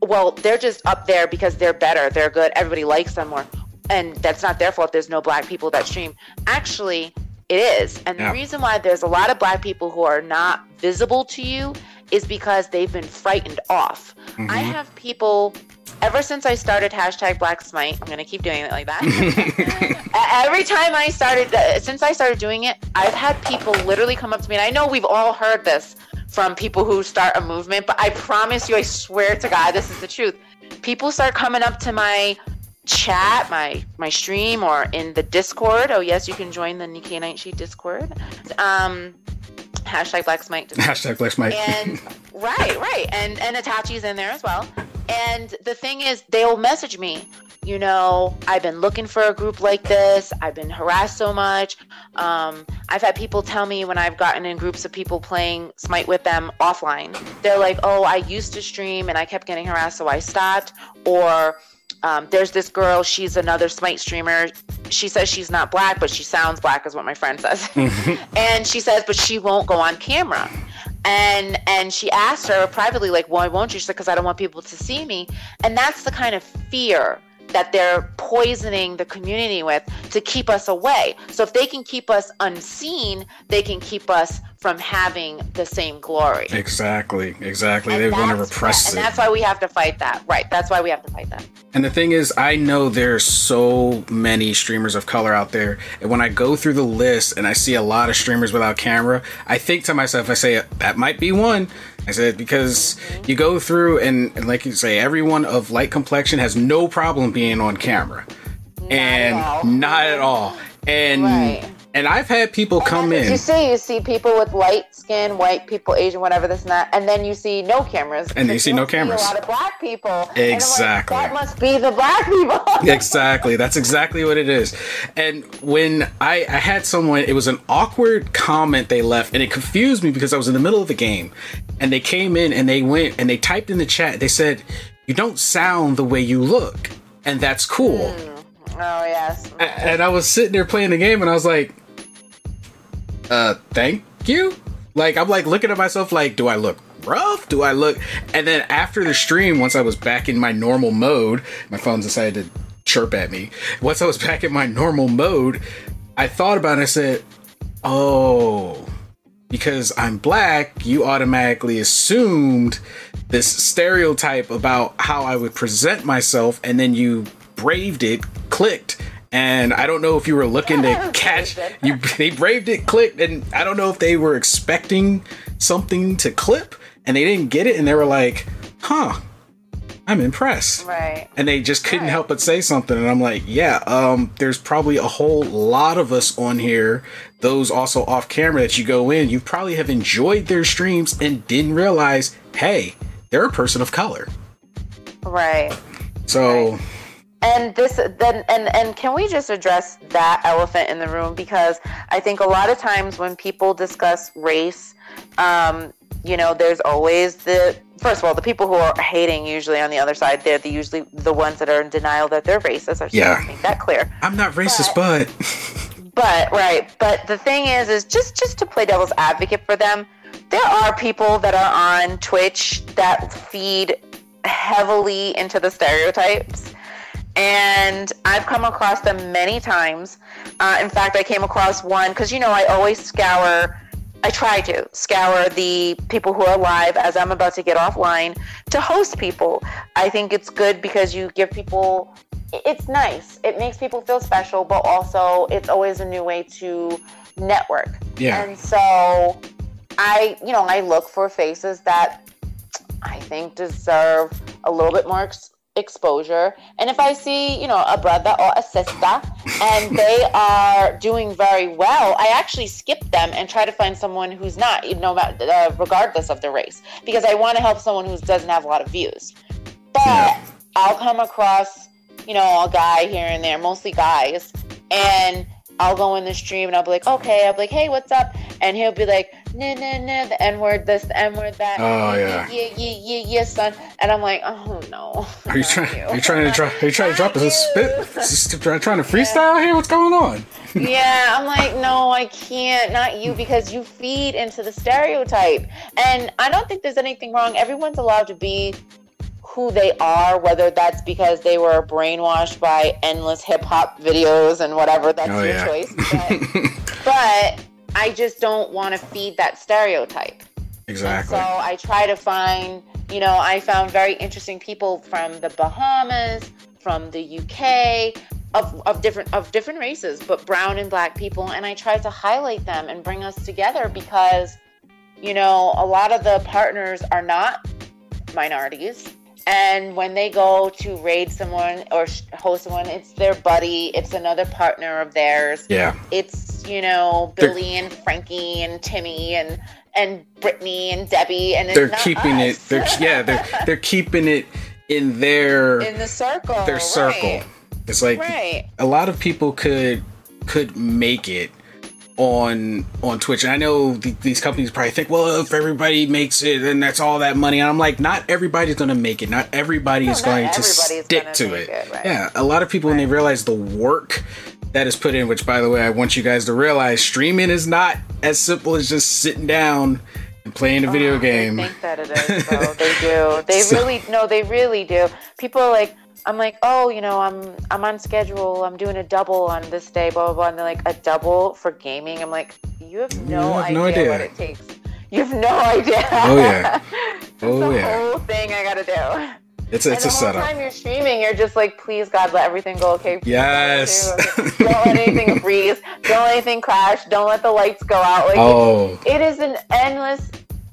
well, they're just up there because they're better, they're good, everybody likes them more." And that's not their fault. There's no black people that stream. Actually, it is. And Yeah. the reason why there's a lot of black people who are not visible to you is because they've been frightened off. I mm-hmm. have people ever since I started hashtag Black Smite. I'm gonna keep doing it like that. Every time I started, since I started doing it, I've had people literally come up to me, and I know we've all heard this from people who start a movement, but I promise you, I swear to God, this is the truth. People start coming up to my chat, my my stream, or in the Discord. Oh yes, you can join the Nikki Night Sheet Discord. Um, hashtag Black Smite. Hashtag Black Smite. and right right and and Itachi's in there as well and the thing is they'll message me you know i've been looking for a group like this i've been harassed so much um, i've had people tell me when i've gotten in groups of people playing smite with them offline they're like oh i used to stream and i kept getting harassed so i stopped or um, there's this girl she's another smite streamer. She says she's not black but she sounds black is what my friend says. And she says but she won't go on camera. And and she asked her privately like why won't you? She said because i don't want people to see me. And that's the kind of fear that they're poisoning the community with to keep us away so if they can keep us unseen they can keep us from having the same glory exactly. Exactly. And They want to repress and it. that's why we have to fight that right that's why we have to fight that And the thing is, I know there's so many streamers of color out there. And when I go through the list and I see a lot of streamers without camera, I think to myself, I say, that might be one. I said, because you go through and, and like you say, everyone of light complexion has no problem being on camera. and all. not at all. And Right. And I've had people come in. You see, you see people with light skin, white people, Asian, whatever this and that, and then you see no cameras. And you see no cameras. a lot of black people. And I'm like, Exactly. that must be the black people. exactly that's exactly what it is and when I, I had someone it was an awkward comment they left and it confused me because i was in the middle of the game and they came in and they went and they typed in the chat they said you don't sound the way you look and that's cool hmm. oh yes. And i was sitting there playing the game and i was like uh thank you? Like i'm like looking at myself like do i look rough? Do i look and then after the stream once i was back in my normal mode my phone decided to chirp at me. Once i was back in my normal mode i thought about it i said oh because i'm black you automatically assumed this stereotype about how i would present myself and then you braved it clicked and i don't know if you were looking to catch you they braved it clicked and i don't know if they were expecting something to clip and they didn't get it and they were like huh i'm impressed. Right. and they just couldn't help but say something and i'm like yeah um there's probably a whole lot of us on here those also off camera that you go in you probably have enjoyed their streams and didn't realize hey they're a person of color. Right. so And this then and and can we just address that elephant in the room because I think a lot of times when people discuss race, um, you know, there's always the first of all the people who are hating usually on the other side. They're the usually the ones that are in denial that they're racist. I should Yeah. make that clear. i'm not racist but But right, but the thing is, is just just to play devil's advocate for them, there are people that are on Twitch that feed heavily into the stereotypes, and I've come across them many times. Uh, in fact, I came across one because you know I always scour. I try to scour the people who are live as I'm about to get offline to host people. I think it's good because you give people it's nice. It makes people feel special, but also it's always a new way to network. Yeah. And so I, you know, I look for faces that I think deserve a little bit more ex- exposure. And if I see, you know, a brother or a sister and they are doing very well, I actually skip them and try to find someone who's not, you know, uh, regardless of the race, because I want to help someone who doesn't have a lot of views. But Yeah. I'll come across, you know, a guy here and there, mostly guys, and I'll go in the stream and I'll be like, okay, I'll be like, hey, what's up? And he'll be like, nah, no, no, the N word, this, the N word, that. Oh, yeah, yeah. yeah, yeah, yeah, yeah, son. And I'm like, oh no. Are you trying? Are you trying to drop? Are you trying to drop a Not spit? Is this trying to freestyle here? What's going on? yeah, I'm like, no, I can't, not you, because you feed into the stereotype. And I don't think there's anything wrong. Everyone's allowed to be who they are, whether that's because they were brainwashed by endless hip hop videos and whatever, that's Oh, your yeah. choice. But, but I just don't want to feed that stereotype. Exactly. So I try to find, you know, I found very interesting people from the Bahamas, from the UK, of, of different of different races, but brown and black people, and I try to highlight them and bring us together because, you know, a lot of the partners are not minorities. And when they go to raid someone or host someone, it's their buddy, it's another partner of theirs yeah. it's you know They're- Billy and Frankie and Timmy and and Brittany and Debbie and They're keeping it. They're yeah. They're they're keeping it in their in the circle their circle. right, It's like right a lot of people could could make it on on Twitch. And I know th- these companies probably think, well, if everybody makes it, then that's all that money. And I'm like, not everybody's going to make it. Not everybody is not going to stick gonna it. it, right. Yeah, a lot of people when they realize the work that is put in. Which, by the way, I want you guys to realize, streaming is not as simple as just sitting down and playing a oh, video game. They think that it is, though. they do. They So- really no, they really do. People are like, I'm like, oh, you know, I'm I'm on schedule. I'm doing a double on this day, blah blah blah. And they're like, a double for gaming. I'm like, you have no, have idea, no idea. what it takes. You have no idea. Oh, yeah. It's Oh the yeah, whole thing I gotta do. it's it's and a setup. time you're streaming, you're just like, please God, let everything go okay. Yes. Okay. Don't let anything freeze. Don't let anything crash. Don't let the lights go out. Like Oh, it is an endless,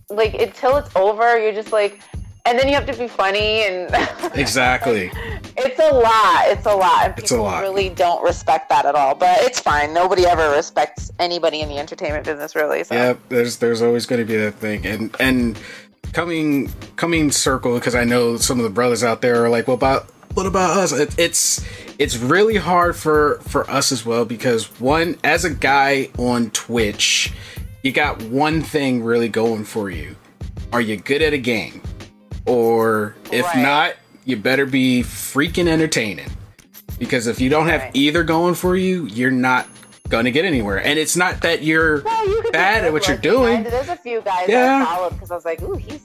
like until it's over, you're just like, and then you have to be funny and. exactly. It's a lot. It's a lot. And It's a people lot. really don't respect that at all. But it's fine. Nobody ever respects anybody in the entertainment business, really. So. Yep, there's there's always going to be that thing, and and coming coming circle because I know some of the brothers out there are like, well, about what about us? It, it's it's really hard for for us as well because one, as a guy on Twitch, you got one thing really going for you. Are you good at a game? Or if Right. not, you better be freaking entertaining. Because if you don't have Right. either going for you, you're not gonna get anywhere. And it's not that you're Well, you bad at what you're doing. There's a few guys Yeah. I followed because I was like, ooh, he's.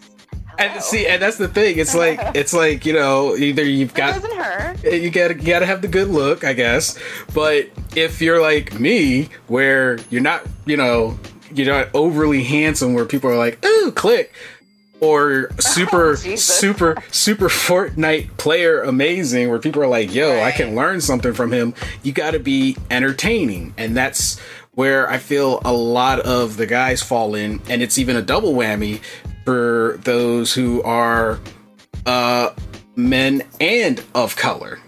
And see, and that's the thing. It's like it's like you know, either you've it got you gotta you gotta have the good look, I guess. But if you're like me, where you're not, you know, you're not overly handsome, where people are like, "Ooh, click," or super, Jesus. super, super Fortnite player amazing, where people are like, "Yo, I can learn something from him." You got to be entertaining, and that's where I feel a lot of the guys fall in, and it's even a double whammy for those who are uh men and of color.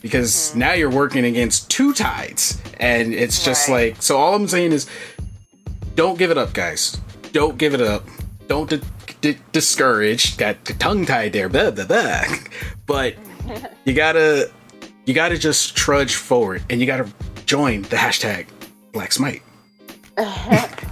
Because now you're working against two tides. And it's just Right. like so all i'm saying is don't give it up guys. Don't give it up. Don't di- di- discourage got the tongue tied there blah, blah, blah. but you gotta you gotta just trudge forward and you gotta join the hashtag black smite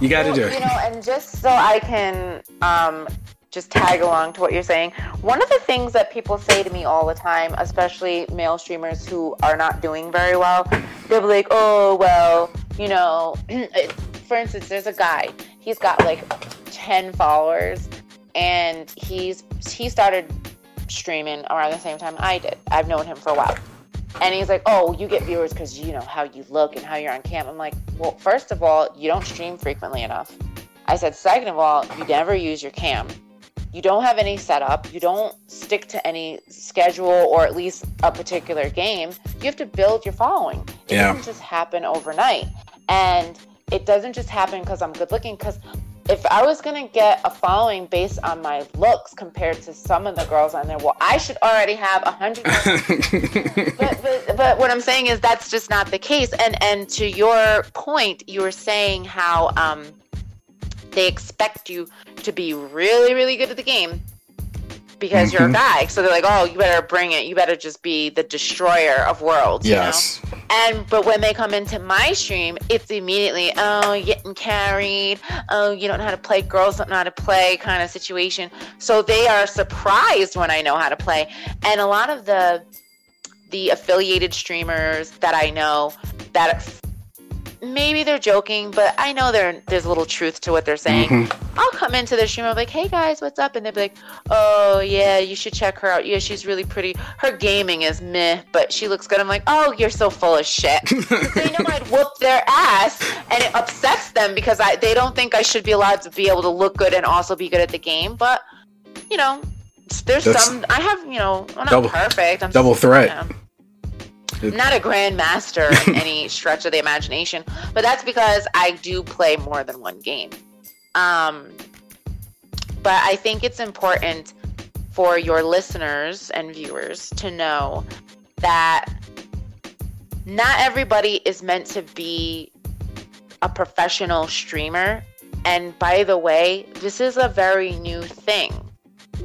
you gotta Well, do You know, and just so I can um, just tag along to what you're saying, one of the things that people say to me all the time, especially male streamers who are not doing very well, they'll be like, oh, well, you know, for instance, there's a guy, he's got like 10 followers, and he's he started streaming around the same time I did. I've known him for a while. And he's like, "Oh, you get viewers because you know how you look and how you're on cam." I'm like, "Well, first of all, you don't stream frequently enough." I said, "Second of all, you never use your cam. you don't have any setup, you don't stick to any schedule or at least a particular game, you have to build your following. It Yeah. doesn't just happen overnight. And it doesn't just happen because I'm good looking. Because if I was going to get a following based on my looks compared to some of the girls on there, well, I should already have a hundred. but, but but what I'm saying is that's just not the case. And and to your point, you were saying how um they expect you to be really really good at the game because you're a mm-hmm. guy. So they're like, oh, you better bring it. You better just be the destroyer of worlds. you know? Yes. And but when they come into my stream, it's immediately, oh, you're getting carried. Oh, you don't know how to play. Girls don't know how to play, kind of situation. So they are surprised when I know how to play. And a lot of the the affiliated streamers that I know that maybe they're joking, but I know there there's a little truth to what they're saying. Mm-hmm. I'll come into the stream, I'm like, hey guys, what's up? And they'll be like, oh yeah, you should check her out. Yeah, she's really pretty. Her gaming is meh, but she looks good. I'm like, oh, you're so full of shit. they know I'd whoop their ass, and it upsets them because I they don't think I should be allowed to be able to look good and also be good at the game. But you know, there's That's- some I have. You know, I'm not Double- perfect. I'm double threat. you know, I'm not a grandmaster in any stretch of the imagination, but that's because I do play more than one game. Um, but I think it's important for your listeners and viewers to know that not everybody is meant to be a professional streamer. And by the way, this is a very new thing.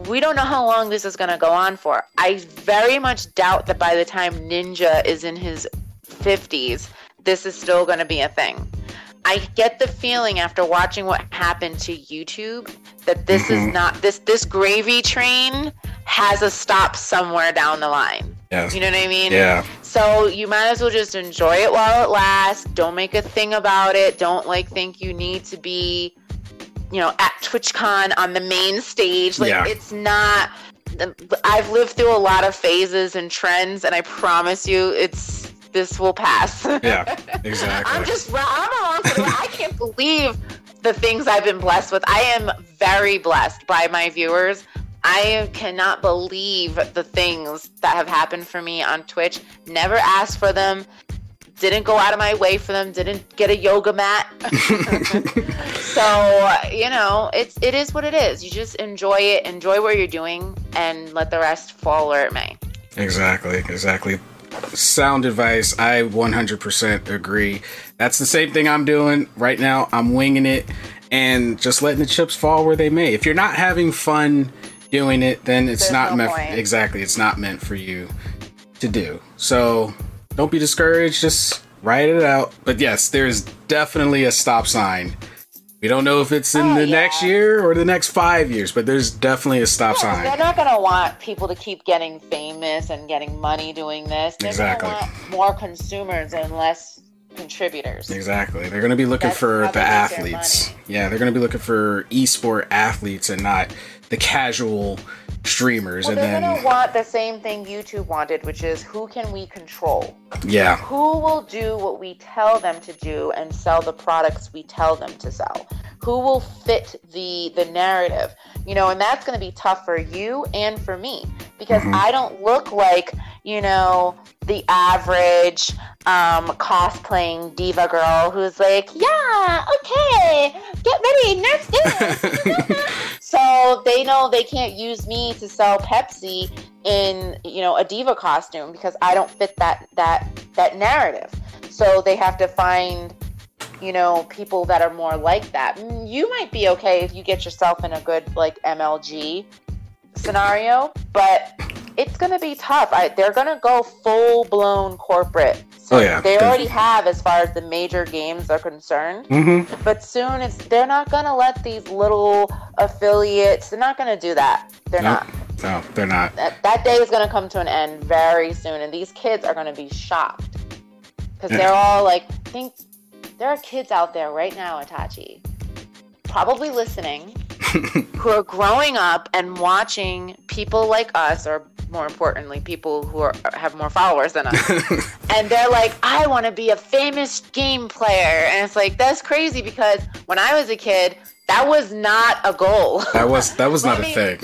We don't know how long this is going to go on for. I very much doubt that by the time Ninja is in his 50s, this is still going to be a thing. I get the feeling after watching what happened to YouTube that this is mm-hmm. not this this gravy train has a stop somewhere down the line. Yes. You know what I mean? Yeah. So you might as well just enjoy it while it lasts. Don't make a thing about it. Don't like think you need to be, you know, at TwitchCon on the main stage. Like Yeah. it's not. I've lived through a lot of phases and trends, and I promise you, it's this will pass. Yeah. Exactly. I'm just I'm along for the ride. I can't believe the things I've been blessed with. I am very blessed by my viewers. I cannot believe the things that have happened for me on Twitch. Never asked for them. Didn't go out of my way for them. Didn't get a yoga mat. so you know, it's it is what it is. You just enjoy it, enjoy what you're doing, and let the rest fall where it may. Exactly, exactly. Sound advice. I 100% agree. That's the same thing I'm doing right now. I'm winging it and just letting the chips fall where they may. If you're not having fun doing it, then it's There's not no meant. Exactly, it's not meant for you to do. So don't be discouraged. Just write it out. But yes, there's definitely a stop sign. We don't know if it's in Oh, the yeah. next year or the next five years, but there's definitely a stop Yeah, sign. They're not going to want people to keep getting famous and getting money doing this. They're Exactly. going to want more consumers and less contributors. Exactly. They're going to be looking That's for the they make their athletes. Yeah, they're going to be looking for esport athletes and not the casual streamers. Well, and they're then, going to want the same thing YouTube wanted, which is who can we control? yeah, Who will do what we tell them to do and sell the products we tell them to sell? Who will fit the the narrative? You know, and that's going to be tough for you and for me because mm-hmm. I don't look like, you know, the average um, cosplaying diva girl who's like, yeah, okay, get ready, next dance. so they know they can't use me to sell Pepsi in you know a diva costume because I don't fit that that that narrative. So they have to find you know people that are more like that. Mm, You might be okay if you get yourself in a good like MLG scenario, but it's gonna be tough. I, they're gonna go full blown corporate. So Oh, yeah, they already have as far as the major games are concerned. Mm-hmm. But soon it's they're not gonna let these little affiliates. They're not gonna do that. They're no, not. no, they're not. That, that day is gonna come to an end very soon, and these kids are gonna be shocked because Yeah. they're all like, think there are kids out there right now, Itachi, probably listening, who are growing up and watching people like us, or more importantly, people who are, have more followers than us, and they're like, I want to be a famous game player. And it's like, that's crazy because when I was a kid, That was not a goal. That was that was not I a mean, thing.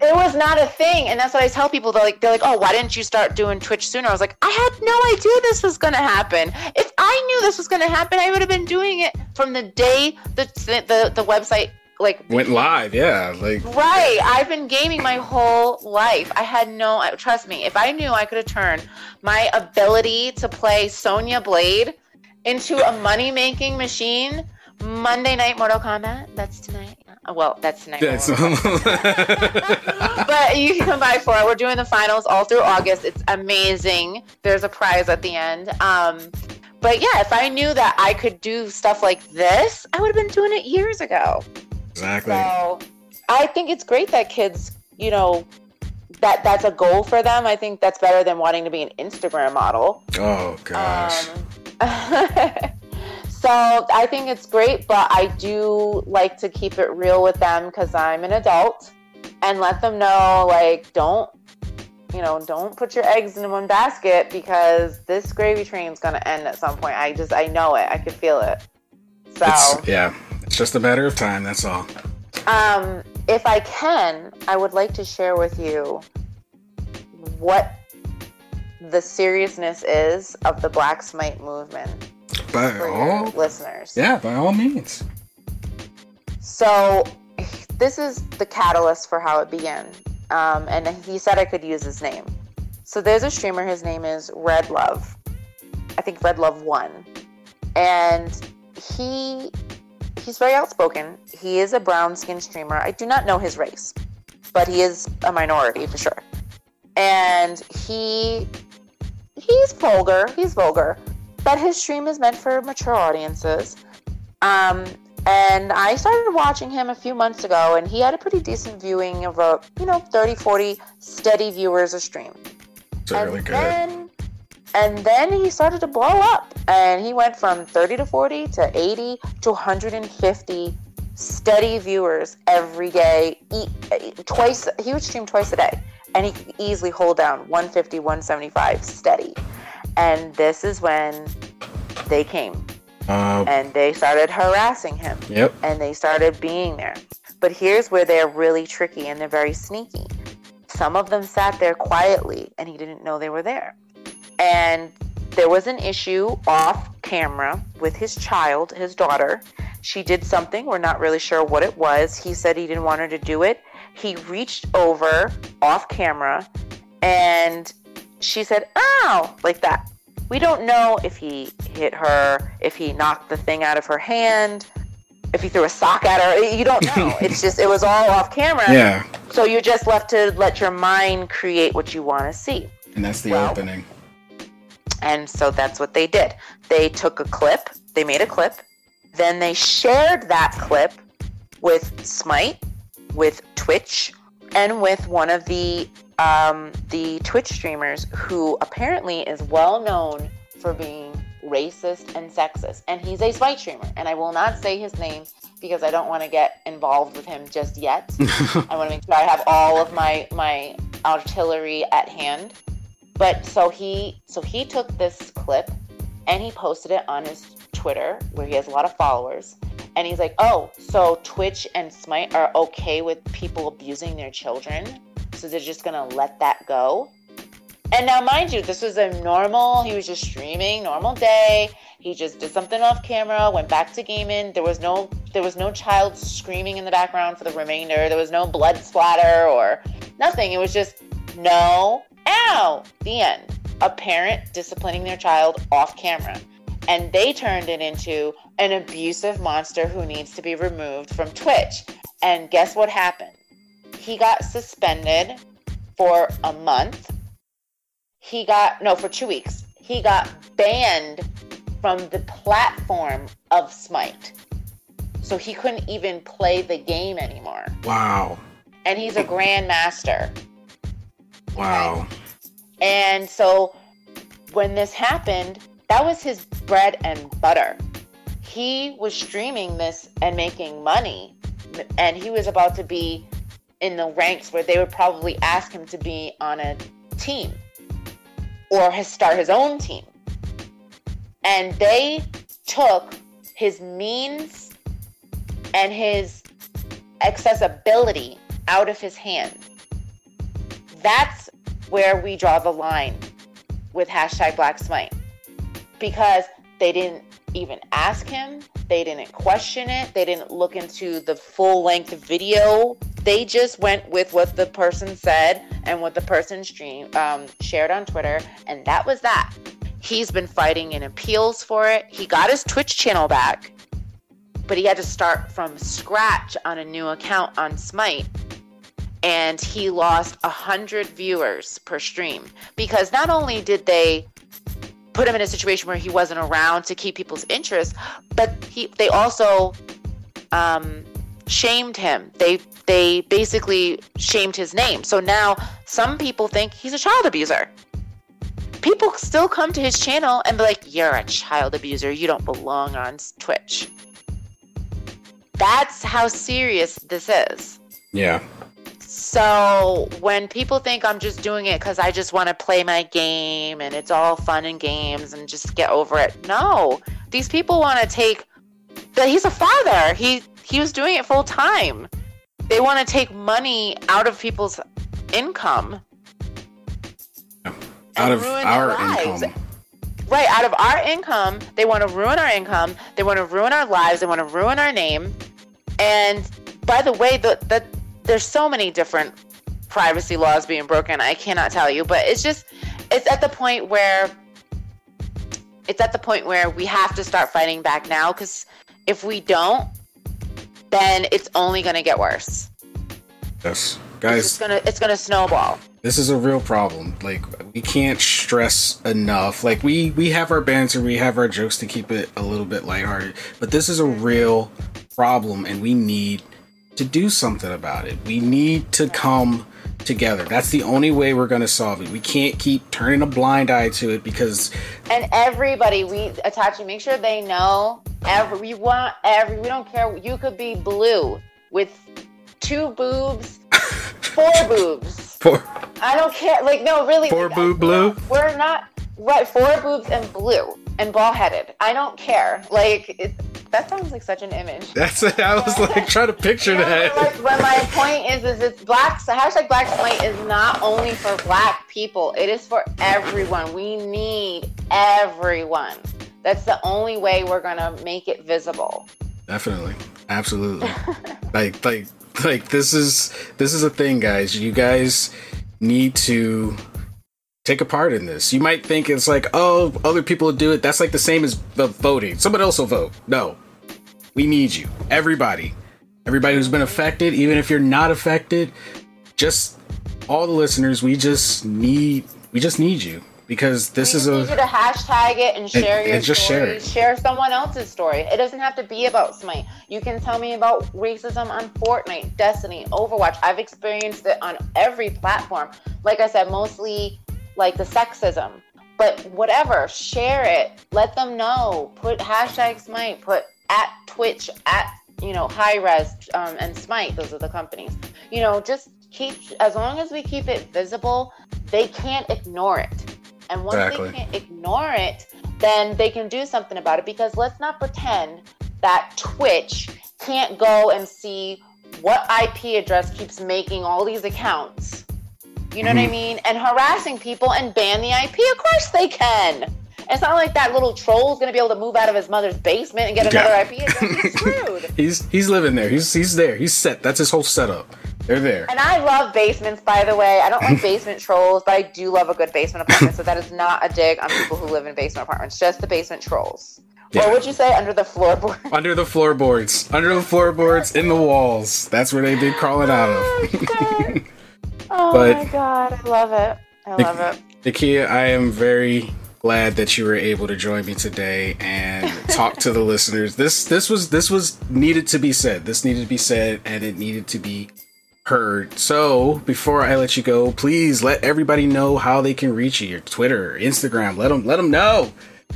It was not a thing, and that's what I tell people. They're like, they're like, oh, why didn't you start doing Twitch sooner? I was like, I had no idea this was gonna happen. If I knew this was gonna happen, I would have been doing it from the day the the the website like Went live, yeah. Like Right. I've been gaming my whole life. I had no, trust me, if I knew I could have turned my ability to play Sonya Blade into a money making machine, Monday Night Mortal Kombat, that's tonight. Well, that's tonight. that's but you can come by for it. We're doing the finals all through August. It's amazing. There's a prize at the end. Um, but yeah, if I knew that I could do stuff like this, I would have been doing it years ago. Exactly. So I think it's great that kids, you know, that that's a goal for them. I think that's better than wanting to be an Instagram model. Oh gosh. Um, so I think it's great, but I do like to keep it real with them because I'm an adult and let them know, like, don't, you know, don't put your eggs in one basket because this gravy train's gonna end at some point. I just, I know it. I can feel it. So. It's yeah. Just a matter of time, that's all. Um, if I can, I would like to share with you what the seriousness is of the Black Smite movement By for all listeners. Yeah, by all means. So, this is the catalyst for how it began. Um, and he said I could use his name. So, there's a streamer, his name is Red Love. I think Red Love 1. And he he's very outspoken. He is a brown skinned streamer. I do not know his race, but he is a minority for sure. And he he's vulgar. He's vulgar, but his stream is meant for mature audiences. Um, and I started watching him a few months ago, and he had a pretty decent viewing of a you know 30, 40 steady viewers a stream. It's really good. then and then he started to blow up and he went from 30 to 40 to 80 to 150 steady viewers every day twice he would stream twice a day and he could easily hold down 150 175 steady and this is when they came Uh, and they started harassing him yep. and they started being there. But here's where they're really tricky and they're very sneaky. Some of them sat there quietly and he didn't know they were there. And there was an issue off camera with his child, his daughter. She did something, we're not really sure what it was. He said he didn't want her to do it. He reached over off camera and she said, ow, like that. We don't know if he hit her, if he knocked the thing out of her hand, if he threw a sock at her. You don't know. it's just, it was all off camera. Yeah. So you're just left to let your mind create what you want to see. And that's the Well- opening. And so that's what they did. They took a clip, they made a clip, then they shared that clip with Smite, with Twitch, and with one of the um, the Twitch streamers who apparently is well known for being racist and sexist. And he's a Smite streamer. And I will not say his name because I don't want to get involved with him just yet. I want to make sure I have all of my my artillery at hand. But so he so he took this clip and he posted it on his Twitter where he has a lot of followers. And he's like, "Oh, so Twitch and Smite are okay with people abusing their children, so they're just gonna let that go." And now, mind you, this was a normal. He was just streaming, normal day. He just did something off camera, went back to gaming. There was no, there was no child screaming in the background for the remainder. There was no blood splatter or nothing. It was just no, ow, the end. A parent disciplining their child off camera, and they turned it into an abusive monster who needs to be removed from Twitch. And guess what happened? He got suspended for a month he got no for two weeks he got banned from the platform of smite so he couldn't even play the game anymore Wow. and he's a grandmaster Wow. and so when this happened that was his bread and butter he was streaming this and making money and he was about to be in the ranks where they would probably ask him to be on a team or start his own team. And they took his means and his accessibility out of his hand. That's where we draw the line with hashtag Black Smite because they didn't even ask him, they didn't question it, they didn't look into the full length video. They just went with what the person said and what the person stream um, shared on Twitter, and that was that. He's been fighting in appeals for it. He got his Twitch channel back, but he had to start from scratch on a new account on Smite and he lost 100 viewers per stream. Because not only did they put him in a situation where he wasn't around to keep people's interest but he they also um, shamed him. They they basically shamed his name. So now some people think he's a child abuser. People still come to his channel and be like you're a child abuser. You don't belong on twitch. That's how serious this is. Yeah. So when people think I'm just doing it because I just want to play my game and it's all fun and games and just get over it, no, these people want to take. That he's a father. He he was doing it full time. They want to take money out of people's income. Out of ruin their our lives. income. Right, out of our income, they want to ruin our income. They want to ruin our lives. They want to ruin our name. And by the way, the, the there's so many different privacy laws being broken. I cannot tell you, but it's just it's at the point where it's at the point where we have to start fighting back now because if we don't, then it's only going to get worse. Yes. Guys, just gonna it's gonna snowball. this is a real problem. Like we can't stress enough. Like we we have our banter, we have our jokes to keep it a little bit lighthearted, but this is a real problem and we need to do something about it. We need to come together. That's the only way we're going to solve it. We can't keep turning a blind eye to it because And everybody, we attach make sure they know. Every we want every. We don't care. You could be blue with two boobs, four boobs. for I don't care. Like no, really. Four like, boob blue? We're not right. Four boobs and blue and ball headed. I don't care. Like that sounds like such an image. that's it. I was like trying to picture You know, that. But, but my point is, is it's black. So hashtag Black Smite is not only for black people. It is for everyone. We need everyone. That's the only way we're gonna make it visible. Definitely. Absolutely. like like like this is this is a thing guys. You guys need to take a part in this. You might think it's like, "Oh, other people will do it." That's like the same as the voting. Someone else will vote. No. We need you. Everybody. Everybody who's been affected, even if you're not affected, just all the listeners, we just need we just need you because this we is just need you a to hashtag it and share and your just story. share it. Share someone else's story. It doesn't have to be about Smite. You can tell me about racism on Fortnite, Destiny, Overwatch. I've experienced it on every platform. Like I said, mostly like the sexism. But whatever, share it. Let them know. Put hashtag Smite. Put at Twitch at you know Hi-Rez um, and Smite. Those are the companies. You know, just keep as long as we keep it visible, they can't ignore it. And once Exactly. they can't ignore it, then they can do something about it. Because let's not pretend that Twitch can't go and see what IP address keeps making all these accounts. You know what I mm-hmm. mean? And harassing people and ban the IP. Of course they can. It's not like that little troll's gonna be able to move out of his mother's basement and get another Yeah. IP. He's screwed. He's he's living there. He's he's there. He's set. That's his whole setup. They're there. And I love basements, by the way. I don't like basement trolls, but I do love a good basement apartment. So that is not a dig on people who live in basement apartments, just the basement trolls. Yeah. Or would you say under the floorboards? Under the floorboards. Under the floorboards, in the walls. That's where they did crawling out of. Oh, Oh But- my god, I love it. I love it. Nakia, I am very glad that you were able to join me today and talk to the listeners. This this was this was needed to be said. This needed to be said and it needed to be heard. So before I let you go, please let everybody know how they can reach you. Your Twitter, Instagram. Let them let them know.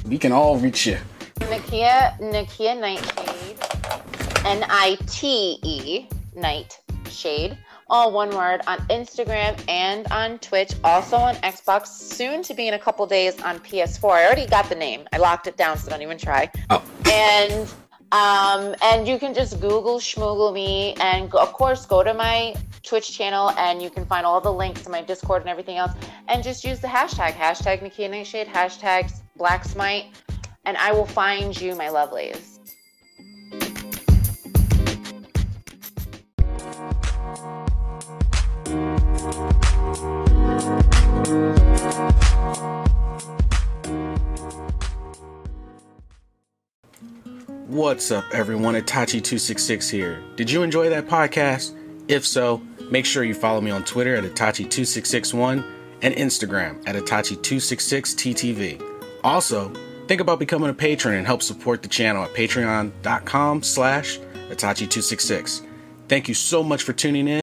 We can all reach you. Nakia, Nakia Niteshade, N I T E, Niteshade, all one word on Instagram and on Twitch, also on Xbox, soon to be in a couple days on PS4. I already got the name, I locked it down, so don't even try. Oh. And Um, and you can just Google Schmoogle me, and of course, go to my Twitch channel, and you can find all the links to my Discord and everything else. And just use the hashtag hashtag Nakia Niteshade hashtag Black Smite, and I will find you, my lovelies. What's up, everyone? Itachi266 here. Did you enjoy that podcast? If so, make sure you follow me on Twitter at Itachi2661 and Instagram at Itachi266TTV. Also, think about becoming a patron and help support the channel at patreon.com slash Itachi266. Thank you so much for tuning in.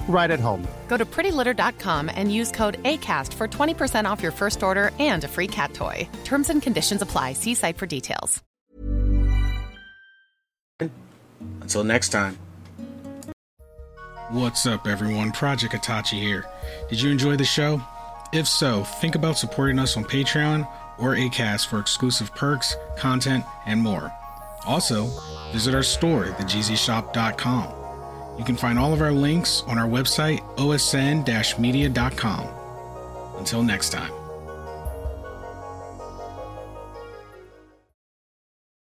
right at home. Go to prettylitter.com and use code ACAST for 20% off your first order and a free cat toy. Terms and conditions apply. See site for details. Until next time. What's up, everyone? Project Itachi here. Did you enjoy the show? If so, think about supporting us on Patreon or ACAST for exclusive perks, content, and more. Also, visit our store, thegzshop.com. You can find all of our links on our website, osn media.com. Until next time.